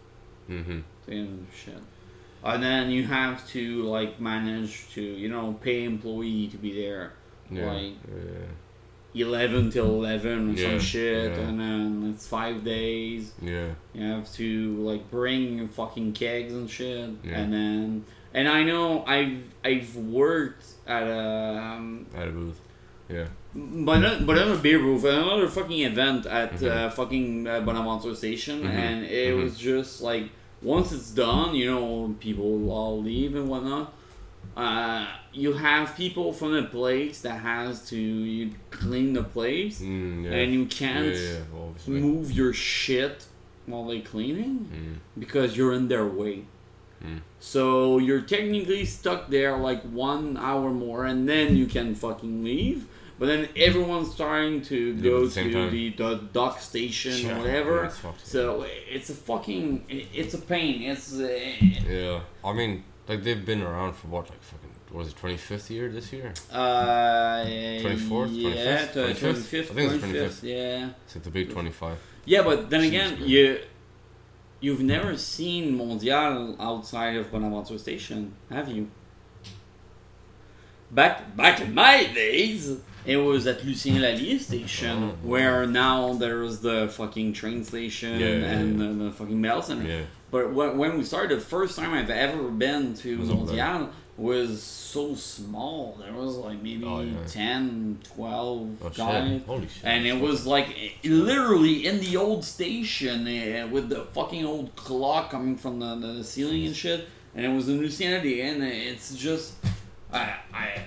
mm-hmm.
and shit. And then you have to like manage to you know pay employee to be there
Yeah.
Like-
yeah.
Eleven till eleven or
Yeah,
some shit,
yeah.
and then it's five days.
Yeah.
You have to like bring fucking kegs and shit,
Yeah.
and then and I know I've I've worked at a um,
At a booth. Yeah.
but not, but another beer booth, another fucking event at
Mhm.
uh, fucking uh, Bonaventure Station,
Mhm.
and it
Mhm.
was just like once it's done, you know, people all leave and whatnot. Uh, you have people from the place that has to you clean the place,
Mm, yeah.
and you can't
yeah, obviously.
move your shit while they're cleaning
Mm,
because you're in their way.
mm.
So you're technically stuck there like one hour more, and then you can fucking leave. But then everyone's starting to
Leave
go
at
to
the
the, the dock station
Yeah,
or whatever.
yeah, it's.
So it's a fucking, it's a pain. It's uh,
Yeah. I mean, like they've been around for what, like fucking, what was it, 25th year this year?
uh
24th,
yeah,
25th?
twenty
25th?
fifth,
I think it's
twenty fifth, yeah,
It's like the big 25.
yeah. But then again, you. You've never seen Mondial outside of Bonaventure Station, have you? Back back in my days, it was at Lucien-L'Allier station,
Oh.
where now there's the fucking train station
Yeah,
and
yeah.
The, the fucking mail center.
Yeah.
But when, when we started, the first time I've ever been to. Mondial was so small. There was like maybe
Oh, yeah.
10, 12
Oh
guys.
shit. Holy shit.
And it was like literally in the old station uh, with the fucking old clock coming from the, the ceiling and shit. And it was in Lucianity, and it's just, I, I,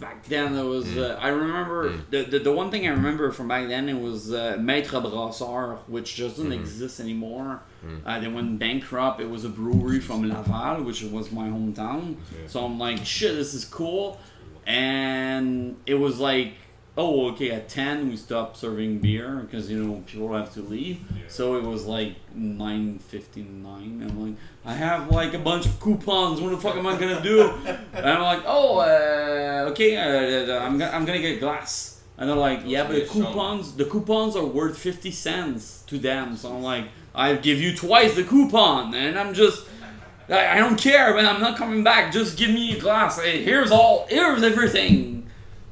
back then it was. Uh, I remember
Mm.
the, the the one thing I remember from back then it was uh, Maître Brasseur, which doesn't
Mhm.
exist anymore.
Mm.
Uh, they went bankrupt. It was a brewery from Laval, which was my hometown.
Yeah.
So I'm like, shit, this is cool. And it was like, oh, okay, at 10 we stopped serving beer because, you know, people have to leave. So it was like 9.59. I'm like, I have like a bunch of coupons. What the fuck am I going to do? And I'm like, oh, uh, okay, uh, I'm, go- I'm going to get glass. And they're like, yeah, but the coupons, the coupons are worth 50 cents to them. So I'm like, I give you twice the coupon. And I'm just, I, I don't care, man. I'm not coming back. Just give me a glass. Hey, here's all. Here's everything.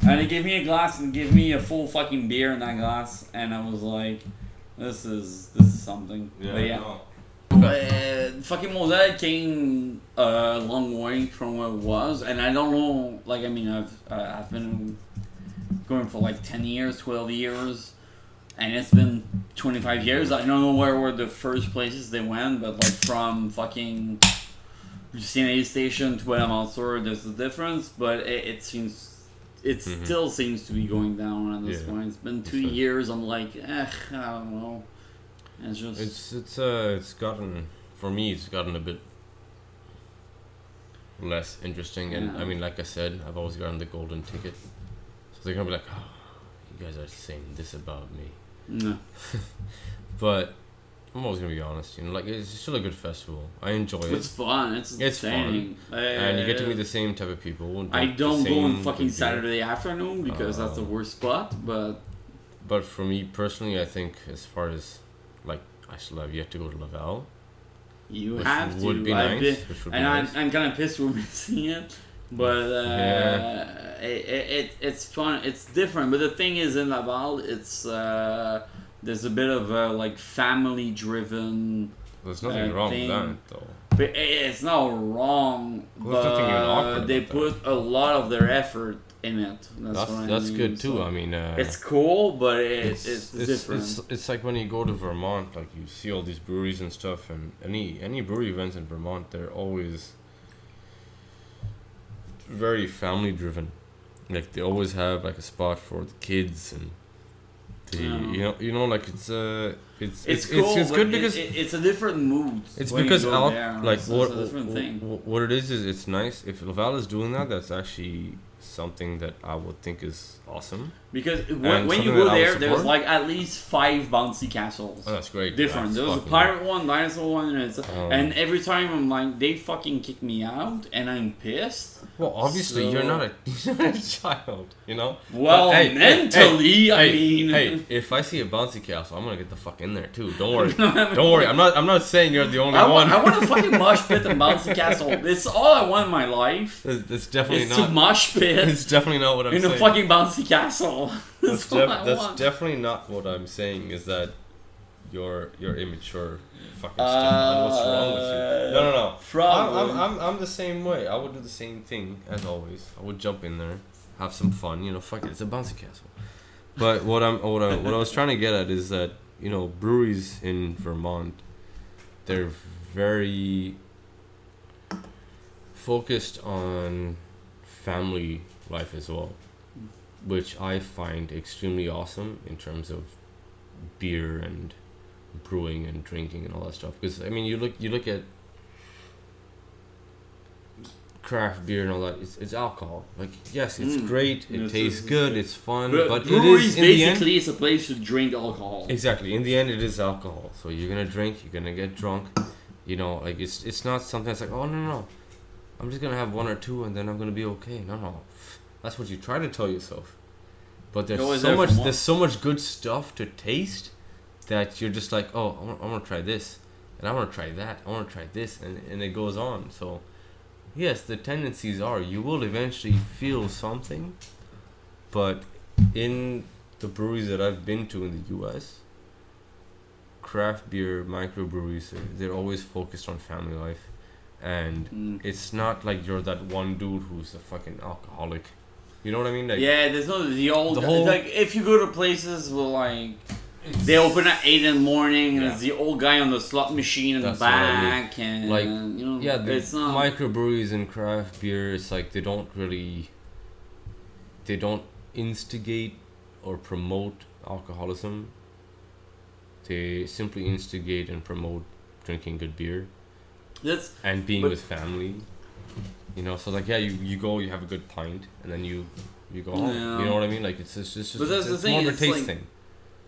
And he gave me a glass and gave me a full fucking beer in that glass, and I was like, "This is this is something." but yeah,
no.
uh, fucking Moselle came a long way from where it was, and I don't know. Like, I mean, I've uh, I've been going for like ten years, twelve years, and it's been twenty five years. I don't know where were the first places they went, but like from fucking CNA station to Bonaventure, there's a difference, but it, it seems. It
Mhm.
still seems to be going down at this
Yeah.
point. It's been two
right.
years. I'm like, eh, I don't know. It's just
It's it's uh it's gotten for me it's gotten a bit less interesting and
Yeah.
I mean like I said I've always gotten the golden ticket so they're gonna be like oh you guys are saying this about me
no. [LAUGHS]
but I'm always gonna be honest you know like it's still a good festival I enjoy it
It's fun. It's
It's fun.
entertaining.
and you get to meet
Uh,
the same type of people
I don't go on fucking
beer.
Saturday afternoon because that's the
Oh.
worst spot. But
but for me personally I think as far as like I still have yet to go to Laval
you have to.
would be
I've
nice
been-
which would be
and I'm,
nice
I'm kind of pissed we're [LAUGHS] missing it. But uh,
Yeah.
it, it, it's fun. It's different. But the thing is, in Laval, it's uh, there's a bit of a like family driven.
there's nothing
uh,
wrong
thing.
with that though
But it's not wrong.
Well, there's nothing even
but they put a lot of their effort in it. That's
That's
what I
that's
mean,
good too.
so-
I mean, uh,
It's cool, but it, it's,
it's,
it's, different.
It's, it's like when you go to Vermont, like you see all these breweries and stuff, and any any brewery events in Vermont, they're always very family driven. Like they always have like a spot for the kids and the
Yeah.
you know you know like it's uh it's
it's,
it's
cool.
it's, it's good because
it, it's a different mood.
it's because al- like what
it's a different thing.
what it is is it's nice if Laval is doing that. That's actually something that I would think is awesome.
Because when, when you go there, there's like at least five bouncy castles.
Oh, that's great.
different.
That's
There was a pirate one, dinosaur one, and it's
Um,
and every time I'm like, they fucking kick me out, and I'm pissed.
Well, obviously you're
So-
not a [LAUGHS] you're not a child, you know.
Well,
But, hey, hey,
mentally, I
hey,
mean,
hey, if I see a bouncy castle, I'm gonna get the fuck in there too. Don't worry, [LAUGHS] don't worry. I'm not I'm not saying you're the only
I
one.
want, I want a fucking [LAUGHS] mosh pit and bouncy castle. It's all I want in my life.
It's, it's definitely
It's
not.
mosh pit
It's definitely not what I'm
in
saying.
In a fucking bouncy castle. [LAUGHS]
that's
That's,
def- that's
want.
definitely not what I'm saying. Is that you're you're immature, fucking uh, Stefan. What's wrong with you? No, no, no. I'm, I'm, I'm, I'm the same way. I would do the same thing as always. I would jump in there, have some fun. You know, fuck it, it's a bouncy castle. But [LAUGHS] what I'm what I what I was trying to get at is that you know breweries in Vermont, they're very focused on family life as well, which I find extremely awesome in terms of beer and brewing and drinking and all that stuff. Because I mean, you look you look at craft beer and all that. It's, it's alcohol. Like yes, it's
Mm.
great. It
Yes,
tastes
it's-
good. It's fun.
But,
But, it
breweries
is in the end.
basically is a place to drink alcohol.
Exactly. In the end, it is alcohol. So you're gonna drink. You're gonna get drunk. You know, like it's it's not something that's like oh no no, I'm just gonna have one or two and then I'm gonna be okay. No no, that's what you try to tell yourself. But there's so
there
much there's so much good stuff to taste that you're just like oh I want, I want to try this and I want to try that I want to try this and and it goes on. So yes, the tendencies are you will eventually feel something, but in the breweries that I've been to in the U.S craft beer microbreweries they're- they're always focused on family life and
Mm.
it's not like you're that one dude who's a fucking alcoholic you know what i mean like
yeah, there's no the old
the whole-
like if you go to places where like they open at eight in the morning and
Yeah.
it's the old guy on the slot machine in
That's
the
what I mean.
back and
Like,
you know
yeah the
it's not
microbreweries and craft beer it's like they don't really they don't instigate or promote alcoholism they simply instigate and promote drinking good beer
that's
and being with family. You know, so like yeah, you, you go, you have a good pint, and then you you go home.
Yeah.
You know what I mean? Like it's just, it's just
But that's
it's,
the
it's
thing,
more of a
it's
taste
like-
thing.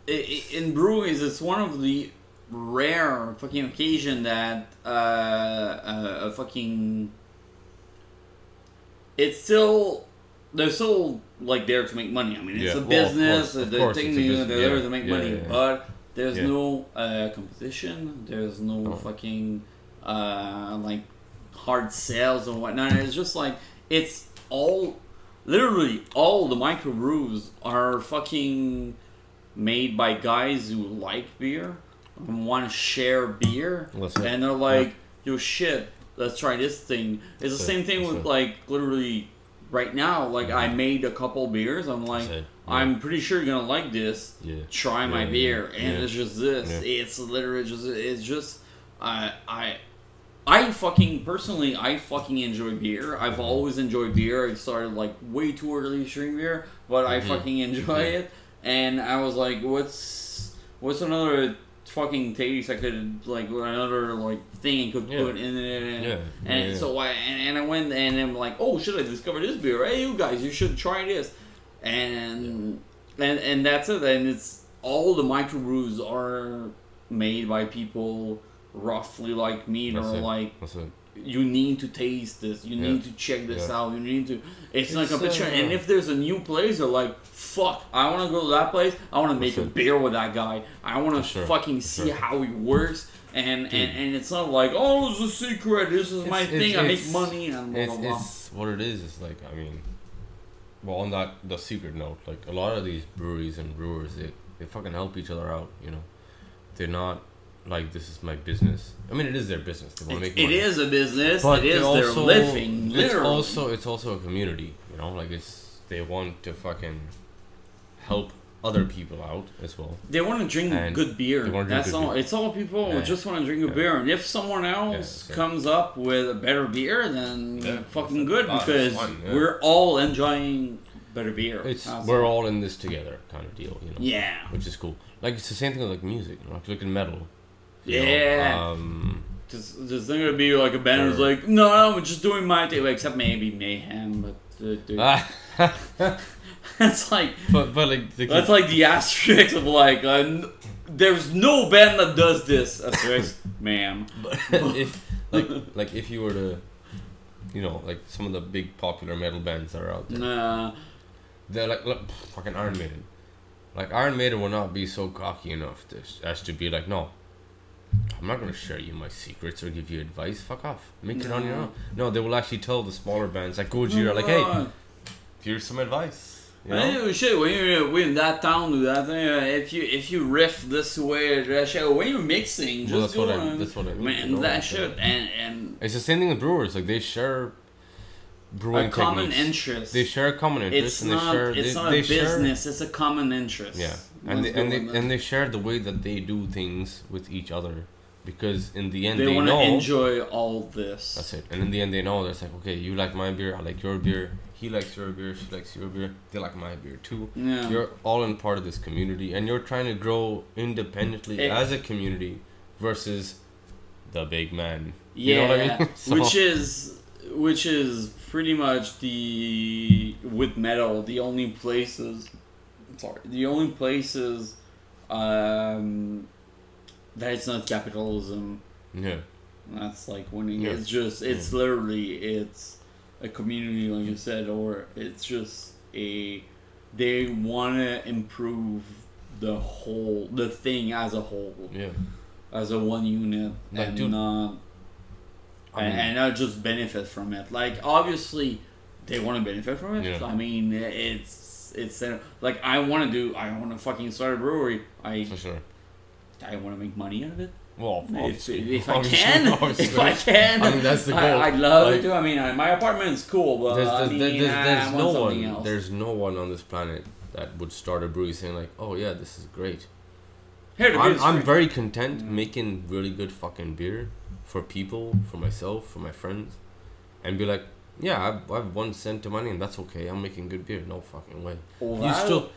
i- i- in breweries, it's one of the rare fucking occasion that uh, uh, a fucking it's still they're still like there to make money. I mean, it's
Yeah,
a
well, of
business.
course, of
they're
course,
taking
it's a
you-
business,
they're there to make
yeah,
money,
yeah, yeah.
but there's
Yeah.
no uh, competition. There's no
Oh.
fucking uh, like hard sales and whatnot. It's just like it's all literally all the micro microbrews are fucking made by guys who like beer and want to share beer,
it.
and they're like, "Yo, shit, let's try this thing." It's the same thing with
it.
like literally right now. Like I made a couple beers. I'm like,
Yeah.
I'm pretty sure you're gonna like this.
Yeah.
Try my
Yeah,
beer,
yeah,
and
yeah.
it's just this.
Yeah.
It's literally just it's just I I. I fucking personally, I fucking enjoy beer. I've
Mm-hmm.
always enjoyed beer. I started like way too early to drink beer, but I
Mhm.
fucking enjoy it. And I was like, what's what's another fucking taste I could like another like thing I could
Yeah.
put in it? And,
Yeah,
and
yeah,
so I and, and I went and I'm like, oh shit! I discovered this beer. Hey, you guys, you should try this. And and and that's it. And it's all the microbrews are made by people roughly like me. They're
it.
like
That's it.
you need to taste this. You
Yeah.
need to check this
Yeah.
out. You need to. It's, not
a
competition.
uh,
and if there's a new place, you're like, fuck. I want to go to that place. I want to make
That's
a
it.
beer with that guy. I want to
sure.
fucking
For
see
sure.
how he works. And,
Dude.
and and it's not like oh it's a secret. This is my
It's-
thing.
it's-
I make money and blah
It's,
blah blah.
it's what it is. Is like I mean, well, on that the secret note, like a lot of these breweries and brewers, they they fucking help each other out. You know, they're not like this is my business. I mean, it is their business. They want to make
it
money.
is a business.
but
it is
they
their
also,
living.
It's also it's also a community. You know, like it's they want to fucking help other people out as well.
They want to drink
And
good beer.
drink
That's
good
all.
beer.
It's all people
Yeah.
just want to drink a
Yeah.
beer. And if someone else
it.
comes up with a better beer, then
Yeah,
fucking good
it.
Because
yeah.
we're all enjoying better beer.
It's
That's
we're
all.
in this together kind of deal, you know.
Yeah.
Which is cool. Like it's the same thing with like music. You know, like look at metal. Know,
Yeah.
um,
Just, there's not gonna be like a band who's like, no, I'm just doing my thing, like, except maybe Mayhem, but uh, dude,
ah, [LAUGHS]
that's like
but but like the,
that's like the asterisk of like, uh, n- there's no band that does this. Asterisk, [LAUGHS] ma'am.
if like like if you were to, you know, like some of the big popular metal bands that are out there,
Nah.
they're like look, fucking Iron Maiden. Like Iron Maiden will not be so cocky enough to, as to be like, no, I'm not gonna share you my secrets or give you advice. Fuck off. Make it on your own. No, they will actually tell the smaller bands like Gojira, like, hey, here's some advice. You know?
Shit, when you're when in that town do that thing, uh, if you if you riff this way, that shit, when you're mixing, just
Well, that's
go
what I-
on,
that's what I mean,
man,
you know,
that shit, and and
It's the same thing with brewers. Like they share brewing
a common
techniques.
interest.
They share a common interest,
it's
and they
not
share.
it's
they,
not
they
a
share-
business. It's a common interest.
Yeah, and they, and they and they share the way that they do things with each other, because in the end
they,
they,
want to enjoy all this.
That's it. And in the end, they know that's like, okay, you like my beer, I like your beer. He likes your beer, she likes your beer. They like my beer too.
Yeah.
You're all in part of this community, and you're trying to grow independently
Eh.
as a community versus the big man.
yeah,
You know what I mean? [LAUGHS] So-
which is which is pretty much the with metal the only places. Sorry, the only places um, that it's not capitalism.
Yeah.
That's like winning.
Yeah.
It's just it's literally it's a community, like you said, or it's just a they want to improve the whole the thing as a whole
Yeah.
as a one unit
Like,
and
dude,
not
I
and,
mean-
and not just benefit from it. Like obviously they want to benefit from it.
Yeah.
I mean it's it's uh, like I want to do I want to fucking start a brewery. I
For sure.
I want to make money out of it.
Well,
If, if I [LAUGHS] can,
obviously. [LAUGHS]
if I can,
I mean, that's the goal.
I'd love
Like-
it too. I mean, I, my is cool, but
there's,
I mean,
there's, there's,
I
no one
else.
there's no one on this planet that would start a brewery saying like oh yeah this is great
Here,
I'm, I'm very content
Mm.
making really good fucking beer for people for myself for my friends and be like yeah I've, I have one cent of money and that's okay. I'm making good beer. No fucking way. You still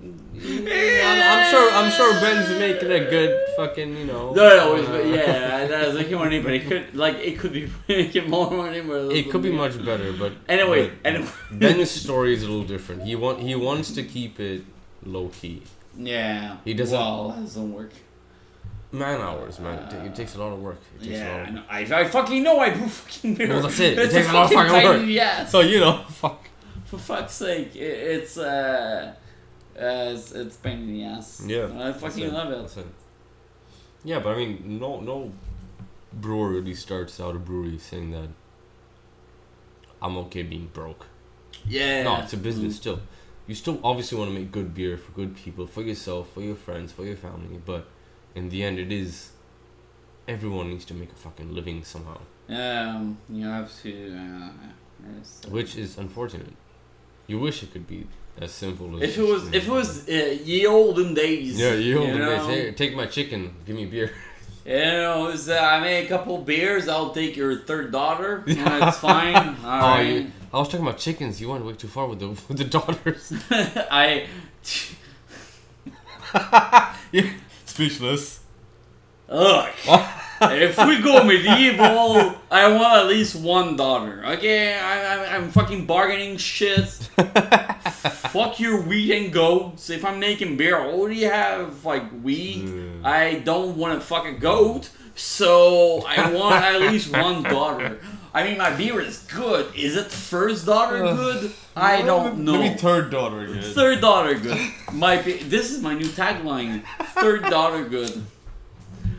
I'm, I'm sure I'm sure Ben's making a good fucking you know.
No, no,
uh,
yeah, I was making money, but it could like it could be [LAUGHS] making more money. But
it could be much better but
Anyway,
but
anyway,
Ben's [LAUGHS] story is a little different. He want he wants to keep it low key
yeah,
He doesn't-
Well, that doesn't work.
Man hours man it, it takes a lot of work it takes a lot
Yeah,
of
I. I, fucking know I brew fucking beer.
Well, that's it. It takes a lot of fucking work.
ass.
so you know [LAUGHS] fuck
For fuck's sake, it, it's uh, uh, it's, it's pain in the ass.
Yeah,
And I fucking love it.
It. Yeah, but I mean, no, no brewer really starts out a brewery saying that I'm okay being broke.
Yeah.
No, it's a business still. You still obviously want to make good beer for good people, for yourself, for your friends, for your family. But in the end, it is everyone needs to make a fucking living somehow,
Um, you have to. Uh,
which is unfortunate. You wish it could be as simple as.
if it was, if it was uh, ye olden days.
Yeah, you,
you know,
Hey, take my chicken, give me beer.
You know, it's, uh, I made a couple beers. I'll take your third daughter. [LAUGHS] Yeah, it's fine. All [LAUGHS]
Oh,
right.
you, I was talking about chickens. You went way too far with the with the daughters. [LAUGHS]
I.
Speechless.
Look, [LAUGHS] if we go medieval, I want at least one daughter. Okay, I, I, I'm fucking bargaining shit. [LAUGHS] Fuck your wheat and goats. If I'm making beer, I already have like wheat.
Mm.
I don't want to fuck a goat, so I want at least one daughter. I mean, my beer is good. Is it first daughter [LAUGHS] good? I don't know.
Maybe third daughter. Good.
Third daughter good. Might be. This is my new tagline. Third daughter good.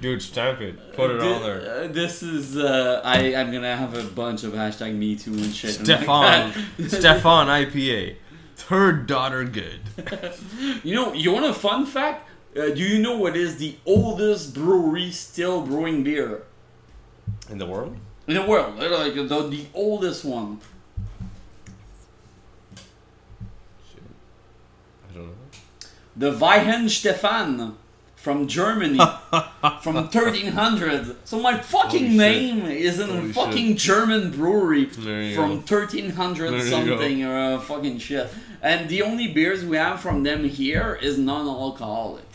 Dude, stamp it. Put it
Thi-
on there.
uh, this is. Uh, I I'm gonna have a bunch of hashtag Me Too and shit. and like
Stefan.
that. [LAUGHS]
Stefan IPA. Third daughter good. [LAUGHS]
You know, you want a fun fact? Uh, do you know what is the oldest brewery still brewing beer
In the world?
in the world? They're Like the, the oldest one. The Weihenstephan from Germany [LAUGHS] from 1300. So my fucking
Holy shit.
name is in a
Holy
fucking German brewery from
go.
1300
There
something or uh, fucking shit. And the only beers we have from them here is non-alcoholic.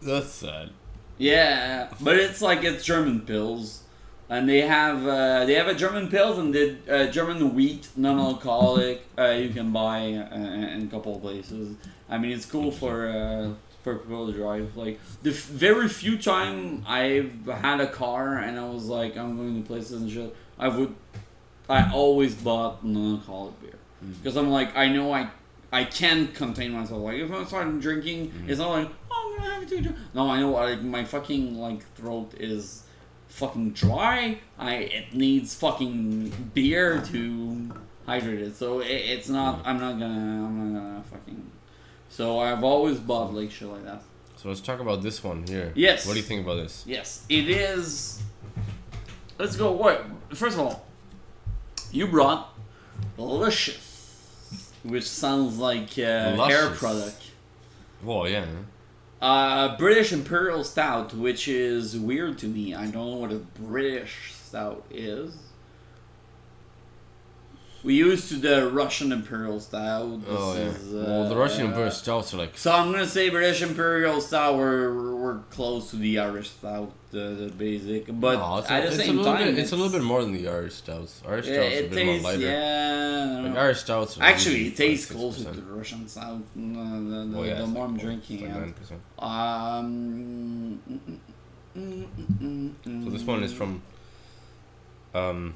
That's sad.
Yeah, but it's like it's German pils, and they have uh, they have a German pils and the uh, German wheat non-alcoholic. Uh, you can buy uh, in a couple of places. I mean, it's cool for uh, for people to drive. Like the f- very few time I've had a car and I was like I'm going to places and shit. I would, I always bought non-alcoholic beer mm. because I'm like I know I. I can't contain myself. Like if I start drinking, mm-hmm. it's not like oh I'm gonna have to drink. No, I know like my fucking like throat is fucking dry. I it needs fucking beer to hydrate it. So it, it's not. Mm. I'm not gonna. I'm not gonna fucking. So I've always bought like shit like that.
So let's talk about this one here.
Yes.
What do you think about this?
Yes, it is. Let's go. What? First of all, you brought Luscious, which sounds like uh, hair product.
Well, yeah.
Uh, British Imperial Stout, which is weird to me. I don't know what a British Stout is. We used to the Russian Imperial Stout. This
Oh yeah.
is,
well, the Russian
uh,
Imperial stouts are like
So I'm gonna say British Imperial Stout. We're, we're close to the Irish Stout, the, the basic, but
No, it's, a,
at the
it's
same
a little
time,
bit. It's a little bit more than the Irish stouts. Irish
Yeah,
stouts are a bit
tastes.
more lighter.
Yeah.
Like Irish stouts. Are
Actually, it tastes
5-6%.
closer to the Russian Stout. uh, The, the,
Well, yeah,
the more
like,
I'm drinking
like 9%.
Um, mm, mm, mm, mm, mm,
So this one is from. Um.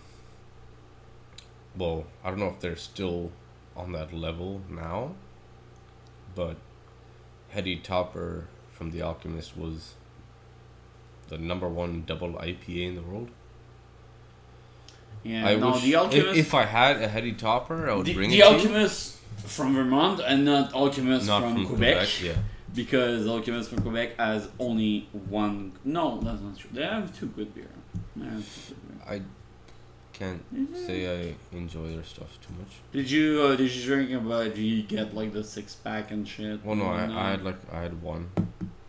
Well, I don't know if they're still on that level now, but Heady Topper from The Alchemist was the number one double IPA in the world.
Yeah,
I
no,
wish
the Alchemist.
if, if I had a Heady Topper, I would
the,
bring
the
it to you.
Alchemist from Vermont and not Alchemist
Not
from,
from
Quebec,
Quebec, yeah.
because Alchemist from Quebec has only one. No, that's not true. They have two good beer. They have two good beer.
I can't say I enjoy their stuff too much.
Did you uh, did you drink about? Did you get like the six pack and shit?
Well, no, I, I had like I had one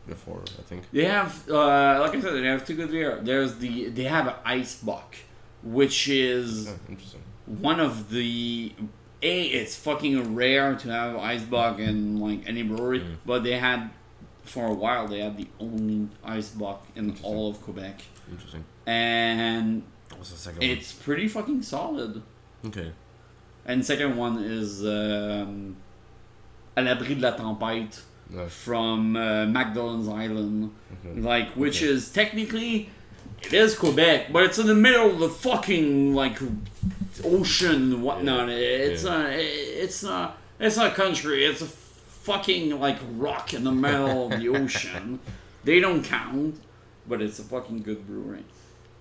before. I think.
They have, uh, like I said, they have two good beer. There's the they have an Eisbock, which is
Yeah, interesting.
one of the a. It's fucking rare to have Eisbock in like any brewery,
Mm.
but they had for a while they had the only Eisbock in all of Quebec,
Interesting.
and
What's the second
it's pretty fucking solid.
one? Okay.
And second one is um, à l'abri de la tempête
No.
from uh, Magdalen Island.
Okay.
like which
Okay.
is technically it is Quebec, but it's in the middle of the fucking like ocean and whatnot. It's
Yeah.
a it's not. it's not a country. It's a fucking like rock in the middle of the [LAUGHS] ocean. They don't count, but it's a fucking good brewery.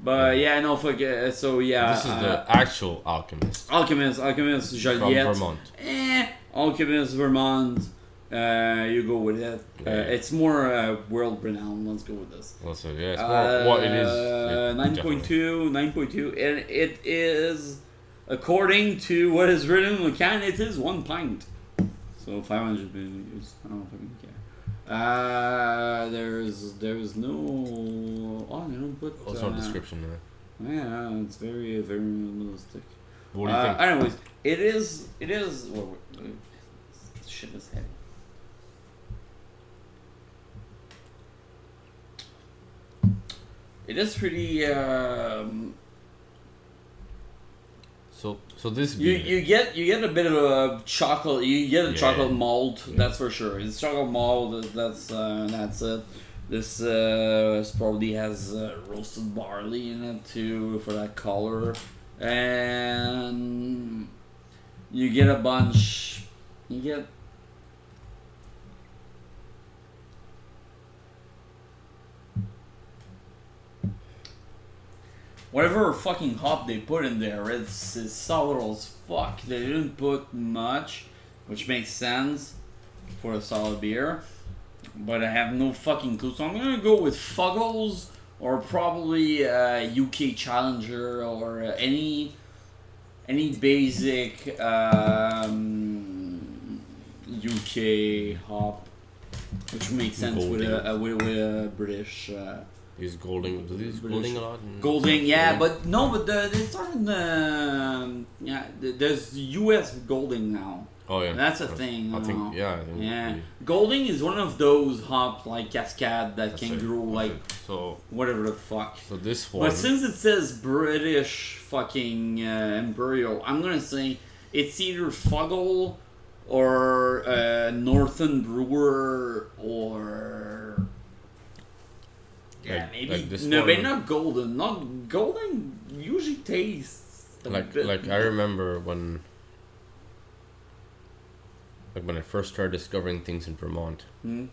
But yeah, no fuck. uh, So yeah,
this is
uh,
the actual alchemist
Alchemist, Alchemist,
from
Joliet.
Vermont.
Eh, Alchemist, Vermont. Uh, you go with it. Uh, it's more uh, world renowned. Let's go with this.
Well, so yeah, it's more what it is.
Uh, 9.2, 9.2, and it is, according to what is written in the can, it is one pint. So 500 milliliters. I don't fucking care. Uh, there's there's no. Oh, they don't put.
Also,
uh,
description there.
Yeah, it's very very minimalistic.
What do you
Uh,
think?
Anyways, it is. It is. Well, shit is heavy. It is pretty. Um,
So, this
you
beer,
you get you get a bit of a chocolate. You get a
Yeah.
chocolate malt.
Yeah.
That's for sure. It's chocolate malt. That's uh, that's it. This uh, probably has uh, roasted barley in it too for that color, and you get a bunch. You get. Whatever fucking hop they put in there, it's, it's sour as fuck. They didn't put much, which makes sense for a solid beer. But I have no fucking clue. So I'm gonna go with Fuggles or probably uh, UK Challenger or uh, any any basic um, UK hop which makes sense with a, with a British. Uh,
He's Golding. He Golding a lot? in-
Golding, yeah,
Yeah.
but no, but the, they started. Um, yeah, th- there's U.S. Golding now.
Oh yeah.
That's a thing.
I think
now.
yeah. I think
Yeah,
we-
Golding is one of those hop like cascade that can
it.
grow like
So
whatever the fuck.
so this one.
But since it says British fucking uh, Imperial, I'm gonna say it's either Fuggle or uh, Northern Brewer or yeah,
Like-
maybe
like this
no,
one-
maybe not Golden. Not Golden usually tastes
like
bit
like I remember when like when I first started discovering things in Vermont.
Hmm?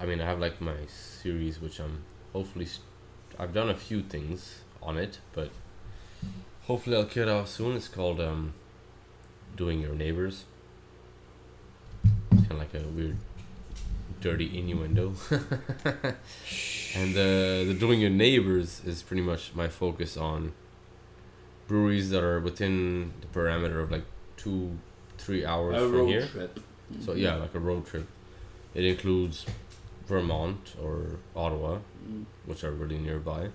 I mean, I have like my series, which I'm hopefully. St- I've done a few things on it, but hopefully I'll get out soon. It's called um, "Doing Your Neighbors." It's kind of like a weird, dirty innuendo. [LAUGHS] and the the "Doing Your Neighbors" is pretty much my focus on breweries that are within the parameter of like two, three hours
a
from here.
trip.
So yeah, like a road trip. It includes Vermont or Ottawa,
Mm.
which are really nearby.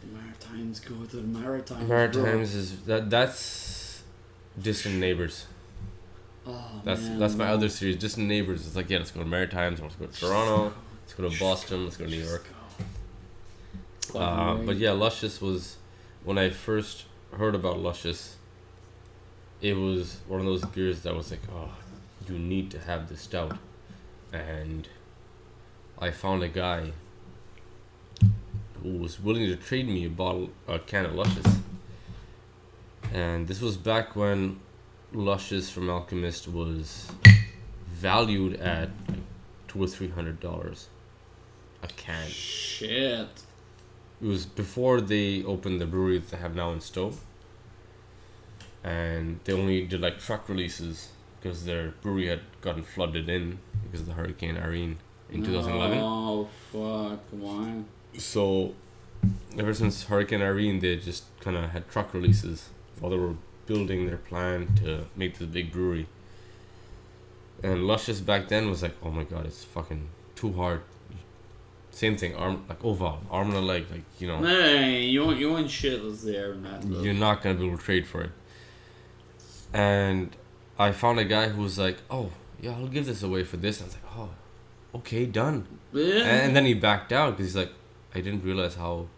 The Maritimes go to the Maritimes.
Maritimes is that that's distant neighbors.
Oh,
That's
man,
that's my other series. Distant neighbors. It's like yeah, let's go to Maritimes. Let's go to Toronto. Let's go to Boston. Let's go to New York. Uh, but yeah, Luscious was when I first heard about Luscious. It was one of those beers that was like, oh, you need to have this stout, and I found a guy who was willing to trade me a bottle, a can of Luscious. And this was back when Luscious from Alchemist was valued at like two or three hundred dollars a can.
Shit.
It was before they opened the brewery that they have now in Stowe. And they only did like truck releases because their brewery had gotten flooded in because of the Hurricane Irene in 2011.
Oh fuck! Why?
So, ever since Hurricane Irene, they just kind of had truck releases while they were building their plan to make this big brewery. And Luscious back then was like, oh my god, it's fucking too hard. Same thing, arm like oval, arm and a leg, like you know.
Hey, you want you want shit was there that.
you're not gonna be able to trade for it. And I found a guy who was like, "Oh, yeah, I'll give this away for this." I was like, "Oh, okay, done."
Yeah.
And then he backed out because he's like, "I didn't realize how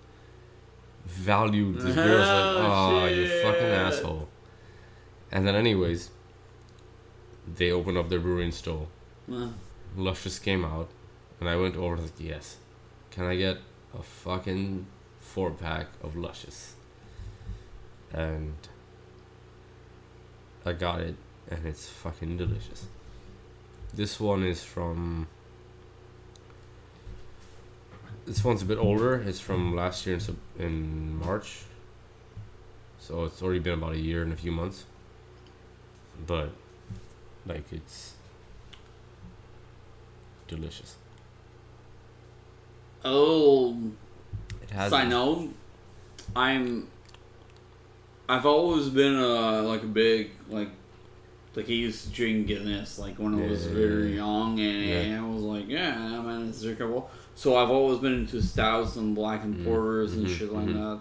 valued this beer." I was like, [LAUGHS]
Oh,
"Oh, you fucking asshole." And then, anyways, they opened up their brewery in Stowe.
Uh,
Luscious came out, and I went over and was like, "Yes, can I get a fucking four pack of Luscious?" And I got it, and it's fucking delicious. This one is from. This one's a bit older. It's from last year in, in March. So it's already been about a year and a few months. But, like, it's delicious.
oh,
It has.
side note, I'm. I've always been a like a big like. Like I used to drink Guinness like when I was
Yeah.
very young, and
Yeah.
I was like, yeah, man, it's drinkable. So I've always been into stouts and black and
Mm.
porters and
Mhm,
shit like
mhm.
that.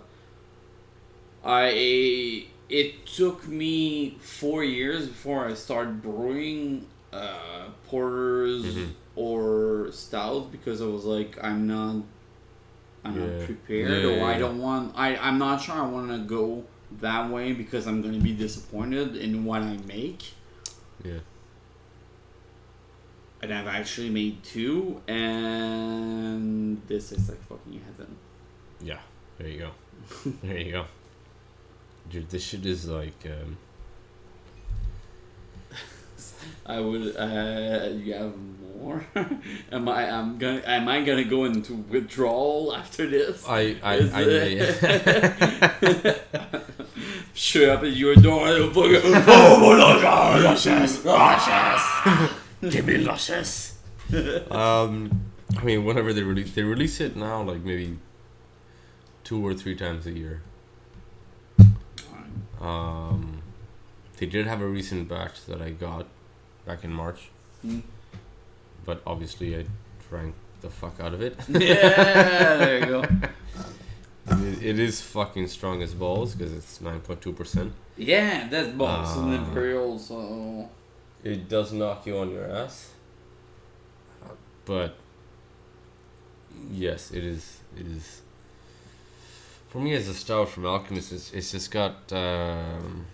I it took me four years before I started brewing uh, porters
Mhm.
or stouts because I was like, I'm not, I'm
Yeah.
not prepared,
Yeah,
or
yeah,
I don't want. I I'm not sure I want to go that way because I'm going to be disappointed in what I make.
Yeah.
And I've actually made two, and this is like fucking heaven.
Yeah. There you go. there you go. Dude, this shit is like. Um, [LAUGHS]
I would. Uh, you have more? [LAUGHS] am I? I'm gonna. Am I gonna go into withdrawal after this?
I. I.
Is
I
it- Show [LAUGHS] up at your door. and fucking, oh my god!
luscious, luscious, give me luscious. um, I mean, whenever they release, they release it now, like maybe two or three times a year. Um, they did have a recent batch that I got back in March.
Mm.
But obviously, I drank the fuck out of it. [LAUGHS]
yeah, there you go. [LAUGHS]
it, it is fucking strong as balls because it's nine point two percent.
Yeah, that's balls and
Ah.
imperial. So
It does knock you on your ass. But yes, it is. It is. For me, as a stout from Alchemist, it's, it's just got um,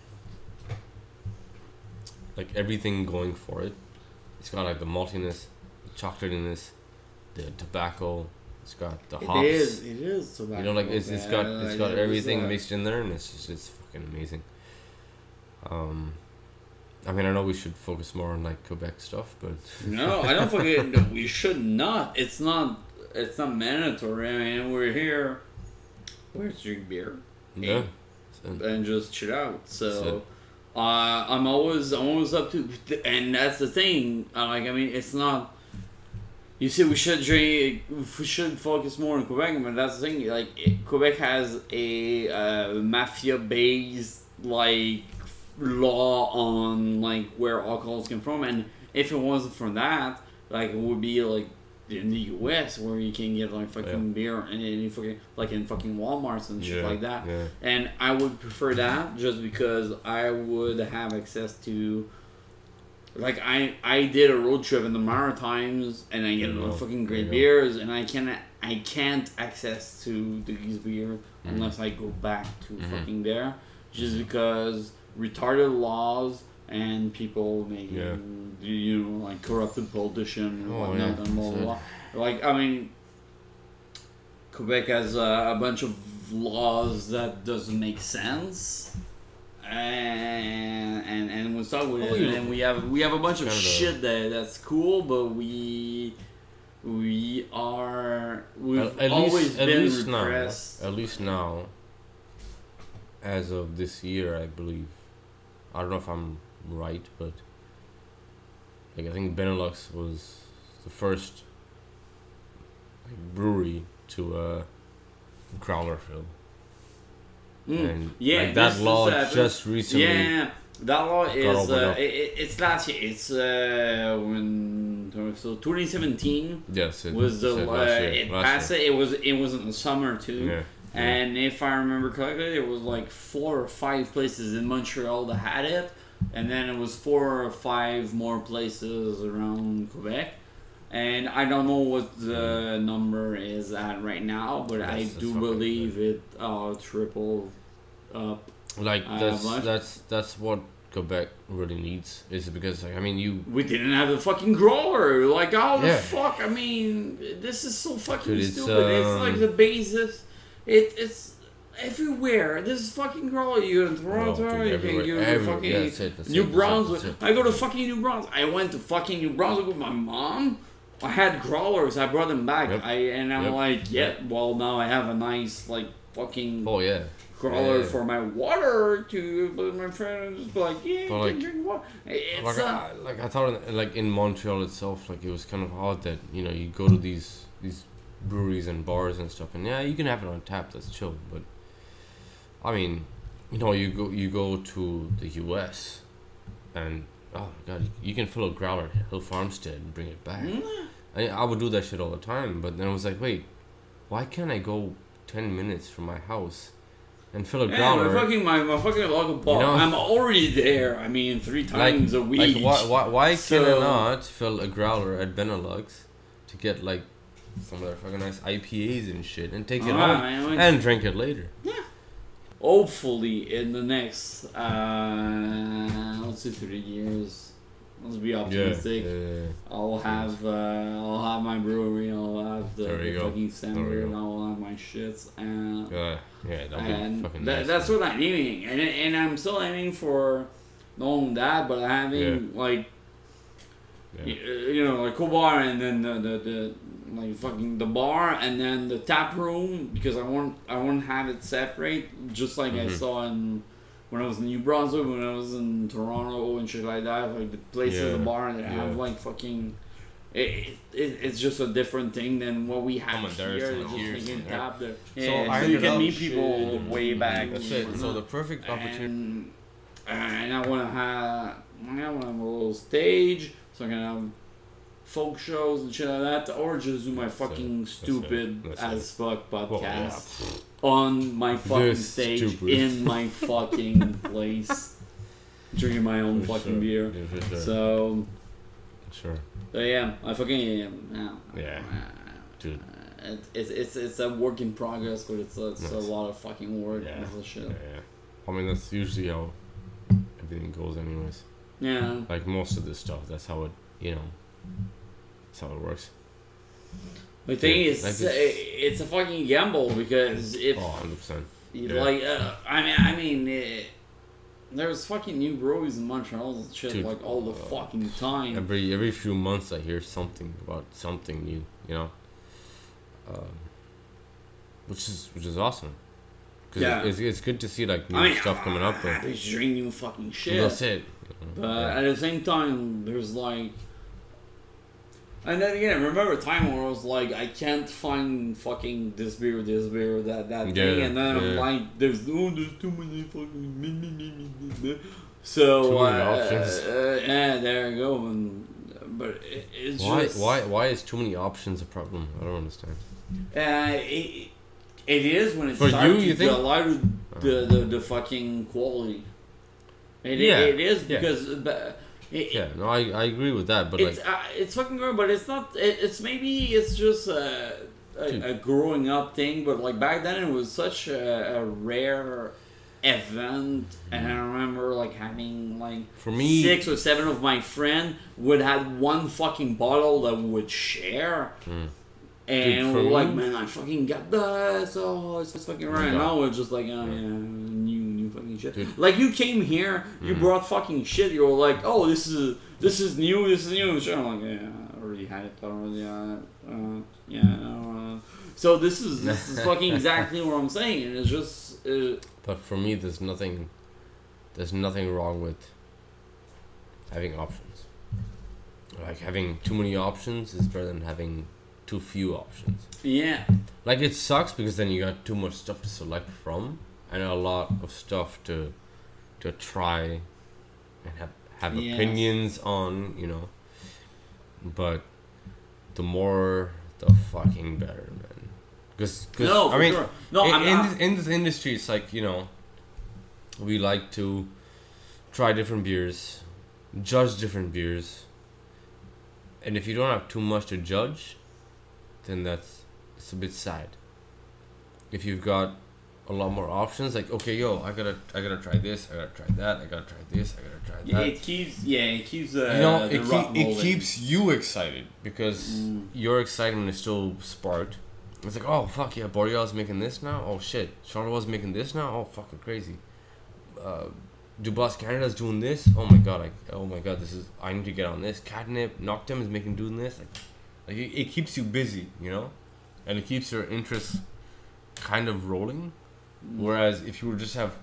like everything going for it. It's got like the maltiness, the chocolatiness, the tobacco. It's got the hops.
it is. It is. Tobacco,
You know, like it's it's got it's got everything mixed in there, and it's just it's fucking amazing. Um, I mean, I know we should focus more on like Quebec stuff, but [LAUGHS]
No, I don't forget. we should not. It's not. It's not mandatory. I mean, we're here. To drink beer
yeah, So-
and just chill out. So, uh, I'm always, I'm always up to, and that's the thing. Uh, like, I mean, it's not. You see, we should drink. We should focus more on Quebec, but that's the thing. Like, Quebec has a uh, mafia-based like law on like where alcohols come from, and if it wasn't for that, like it would be like in the U.S. where you can get like fucking
Yeah.
beer and any fucking like in fucking WalMarts and shit
yeah,
like that.
Yeah,
And I would prefer that just because I would have access to. Like I, I did a road trip in the Maritimes, and I get
Oh,
fucking great beers, and I can I can't access to these beers
Mhm.
unless I go back to
Mhm.
fucking there, just because retarded laws and people making
Yeah.
you know like corrupted politician and
Oh,
whatnot
yeah.
and blah blah blah. Like I mean, Quebec has uh, a bunch of laws that doesn't make sense. And and and we start with
Oh,
it,
you-
and we have we have a bunch of
of
shit that that's cool, but we we are we've
at, at
always
least at
been
least now,
repressed.
at least now. As of this year, I believe. I don't know if I'm right, but like I think Benelux was the first like, brewery to uh, growler fill.
Mm.
and
Yeah,
like that
this is,
law
uh,
just recently.
Yeah, that law is uh, it, it- it's last year. It's uh, when so 2017
Yes, it
was the uh,
last year,
it
last
passed it. It was it was in the summer too.
Yeah,
And if I remember correctly, it was like four or five places in Montreal that had it, and then it was four or five more places around Quebec. And I don't know what the number is at right now, but I
That's- that's
do believe it uh, tripled up.
like
uh,
that's
bunch.
that's that's what Quebec really needs. Is because like I mean you
We didn't have a fucking growler. Like, how the fuck? I mean, this is so fucking
Dude, it's,
stupid. it's like
um,
the basis. It, it's everywhere. This is fucking growler. You go to Toronto,
dude,
you can go to
everywhere.
fucking
Yeah, that's it,
New
it,
Brunswick.
it.
I go to fucking New Brunswick. I went to fucking New Brunswick with my mom. I had crawlers. I brought them back.
Yep.
I and I'm
Yep.
like, yeah. Well, now I have a nice like fucking
oh yeah
growler
yeah.
for my water to. But my friends like, yeah, you
But,
can
like-
drink water. It's
like,
uh,
I, like I thought like in Montreal itself like it was kind of odd that you know you go to these these breweries and bars and stuff and yeah you can have it on tap that's chill but I mean you know you go you go to the U.S. and oh my god you, you can fill a growler at Hill Farmstead and bring it back
mm,
I, I would do that shit all the time but then I was like wait why can't I go ten minutes from my house and fill a
Yeah,
growler
my fucking my, my fucking local bar.
know?
I'm already there. I mean, three times a week.
Like, why, why, why can I not fill a growler at Benelux to get like some of their fucking nice IPAs and shit and take it
Ah,
home
like-
and drink it later?
Hopefully, in the next uh, let's say three years, let's be optimistic.
yeah.
I'll have uh, I'll have my brewery. I'll have the,
you
the fucking
you
and. I'll have my shits and.
Uh, yeah,
and
nice.
that's what I'm aiming, and and I'm still aiming for not only that, but having like
Yeah.
y- you know like cool bar and then the, the the like fucking the bar and then the tap room because I want I want to have it separate just like I
Mhm.
saw in when I was in New Brunswick when I was in Toronto and shit like that like the places
Yeah,
the bar that have
yeah.
like fucking. It, it, it's just a different thing than what we have
Someone there,
here.
someone
just
here,
like in
there.
tap there.
So
Yeah,
I
so you can meet people
shit.
way back.
That's it. So the perfect opportunity.
And, and I want to have I want to have a little stage. fucking um, folk shows and shit like that, or just do my
That's
fucking
it.
stupid
That's
as fuck
Well, yeah.
podcast on my fucking stage
stupid.
in [LAUGHS] my fucking place, drinking my own
For
fucking
sure.
beer.
Yeah, sure.
So,
sure.
so yeah, I fucking yeah.
Yeah. Dude.
It, it's it's it's a work in progress, but it's a, it's a lot of fucking work
Yeah.
and shit.
Yeah. I mean, that's usually how everything goes, anyways.
Yeah.
Like most of this stuff, that's how it, you know, that's how it works.
The thing
Yeah,
is, uh, it's a fucking gamble because if
Oh, 100 percent. yeah.
like, uh, I mean, I mean, uh, there's fucking new breweries in Montreal and shit
Dude,
like all the
uh,
fucking time.
Every every few months, I hear something about something new. You know, um, which is which is awesome. Cause
Yeah.
it's, it's good to see like new
I mean,
stuff coming up.
There's new fucking shit.
that's it.
But
Yeah.
at the same time, there's like. And then again, remember a time where I was like, I can't find fucking this beer, this beer, that that thing, and then I'm like, there's oh, there's too many fucking. me, me, me. So
Too many
uh,
options.
uh, yeah, there you go. And but it, it's
Why
just
why why is too many options a problem? I don't understand.
Uh, it, it is when it
For
starts
you,
to
you think?
dilute the, the the fucking quality. It,
Yeah,
it is
yeah.
because uh, it,
Yeah, no, I, I agree with that, but
it's
like,
uh, it's fucking good, but it's not. It, it's maybe it's just a, a, a growing up thing. But like back then, it was such a, a rare event, and I remember like having like
for me,
six or seven of my friend would have one fucking bottle that we would share.
Mm.
And
Dude,
we're like, man, I fucking got this. Oh, it's just fucking right. Now it's just like, oh, yeah, new, new fucking shit.
Dude.
Like you came here, you
Mm.
brought fucking shit. You were like, oh, this is this is new. This is new. Sure, I'm like, yeah, I already had it. already. Uh, uh, yeah. Uh. So this is this is fucking exactly what I'm saying. And it's just. Uh,
but for me, there's nothing, there's nothing wrong with having options. Like having too many options is better than having too few options.
yeah.
Like it sucks because then you got too much stuff to select from and a lot of stuff to to try and have have opinions on, you know. But the more the fucking better, man. Because
No, for
I mean,
sure. No,
in,
I'm
in, this, in this industry, it's like you know, we like to try different beers, judge different beers, and if you don't have too much to judge, then that's it's a bit sad. If you've got a lot more options, like okay, yo, I gotta, I gotta try this, I gotta try that, I gotta try this, I gotta try that.
Yeah, it keeps. Yeah, it keeps. Uh,
you know, it, keep, it keeps you excited because
Mm.
your excitement is still sparked. It's like, oh fuck yeah, Boreal's making this now. Oh shit, Charlotte's making this now. Oh fucking crazy. Uh, Dubois Canada's doing this. Oh my god, like oh my god, this is I need to get on this. Catnip, Noctem is making doing this. Like, like it, it keeps you busy, you know, and it keeps your interest kind of rolling. Whereas if you would just have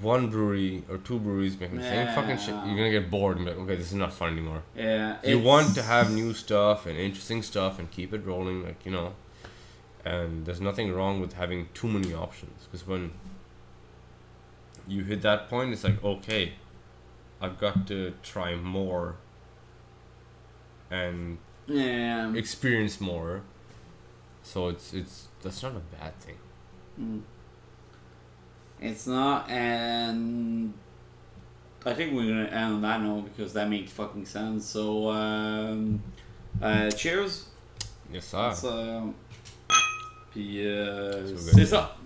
one brewery or two breweries making the same fucking shit, you're gonna get bored and be like, okay, this is not fun anymore.
Yeah.
You want to have new stuff and interesting stuff and keep it rolling, like you know. And there's nothing wrong with having too many options because when you hit that point, it's like okay, I've got to try more and
Yeah.
experience more. So it's it's that's not a bad thing.
Mm. It's not, and I think we're gonna end on that note because that makes fucking sense. So, um, uh, cheers.
Yes, sir.
Puis, euh, c'est ça.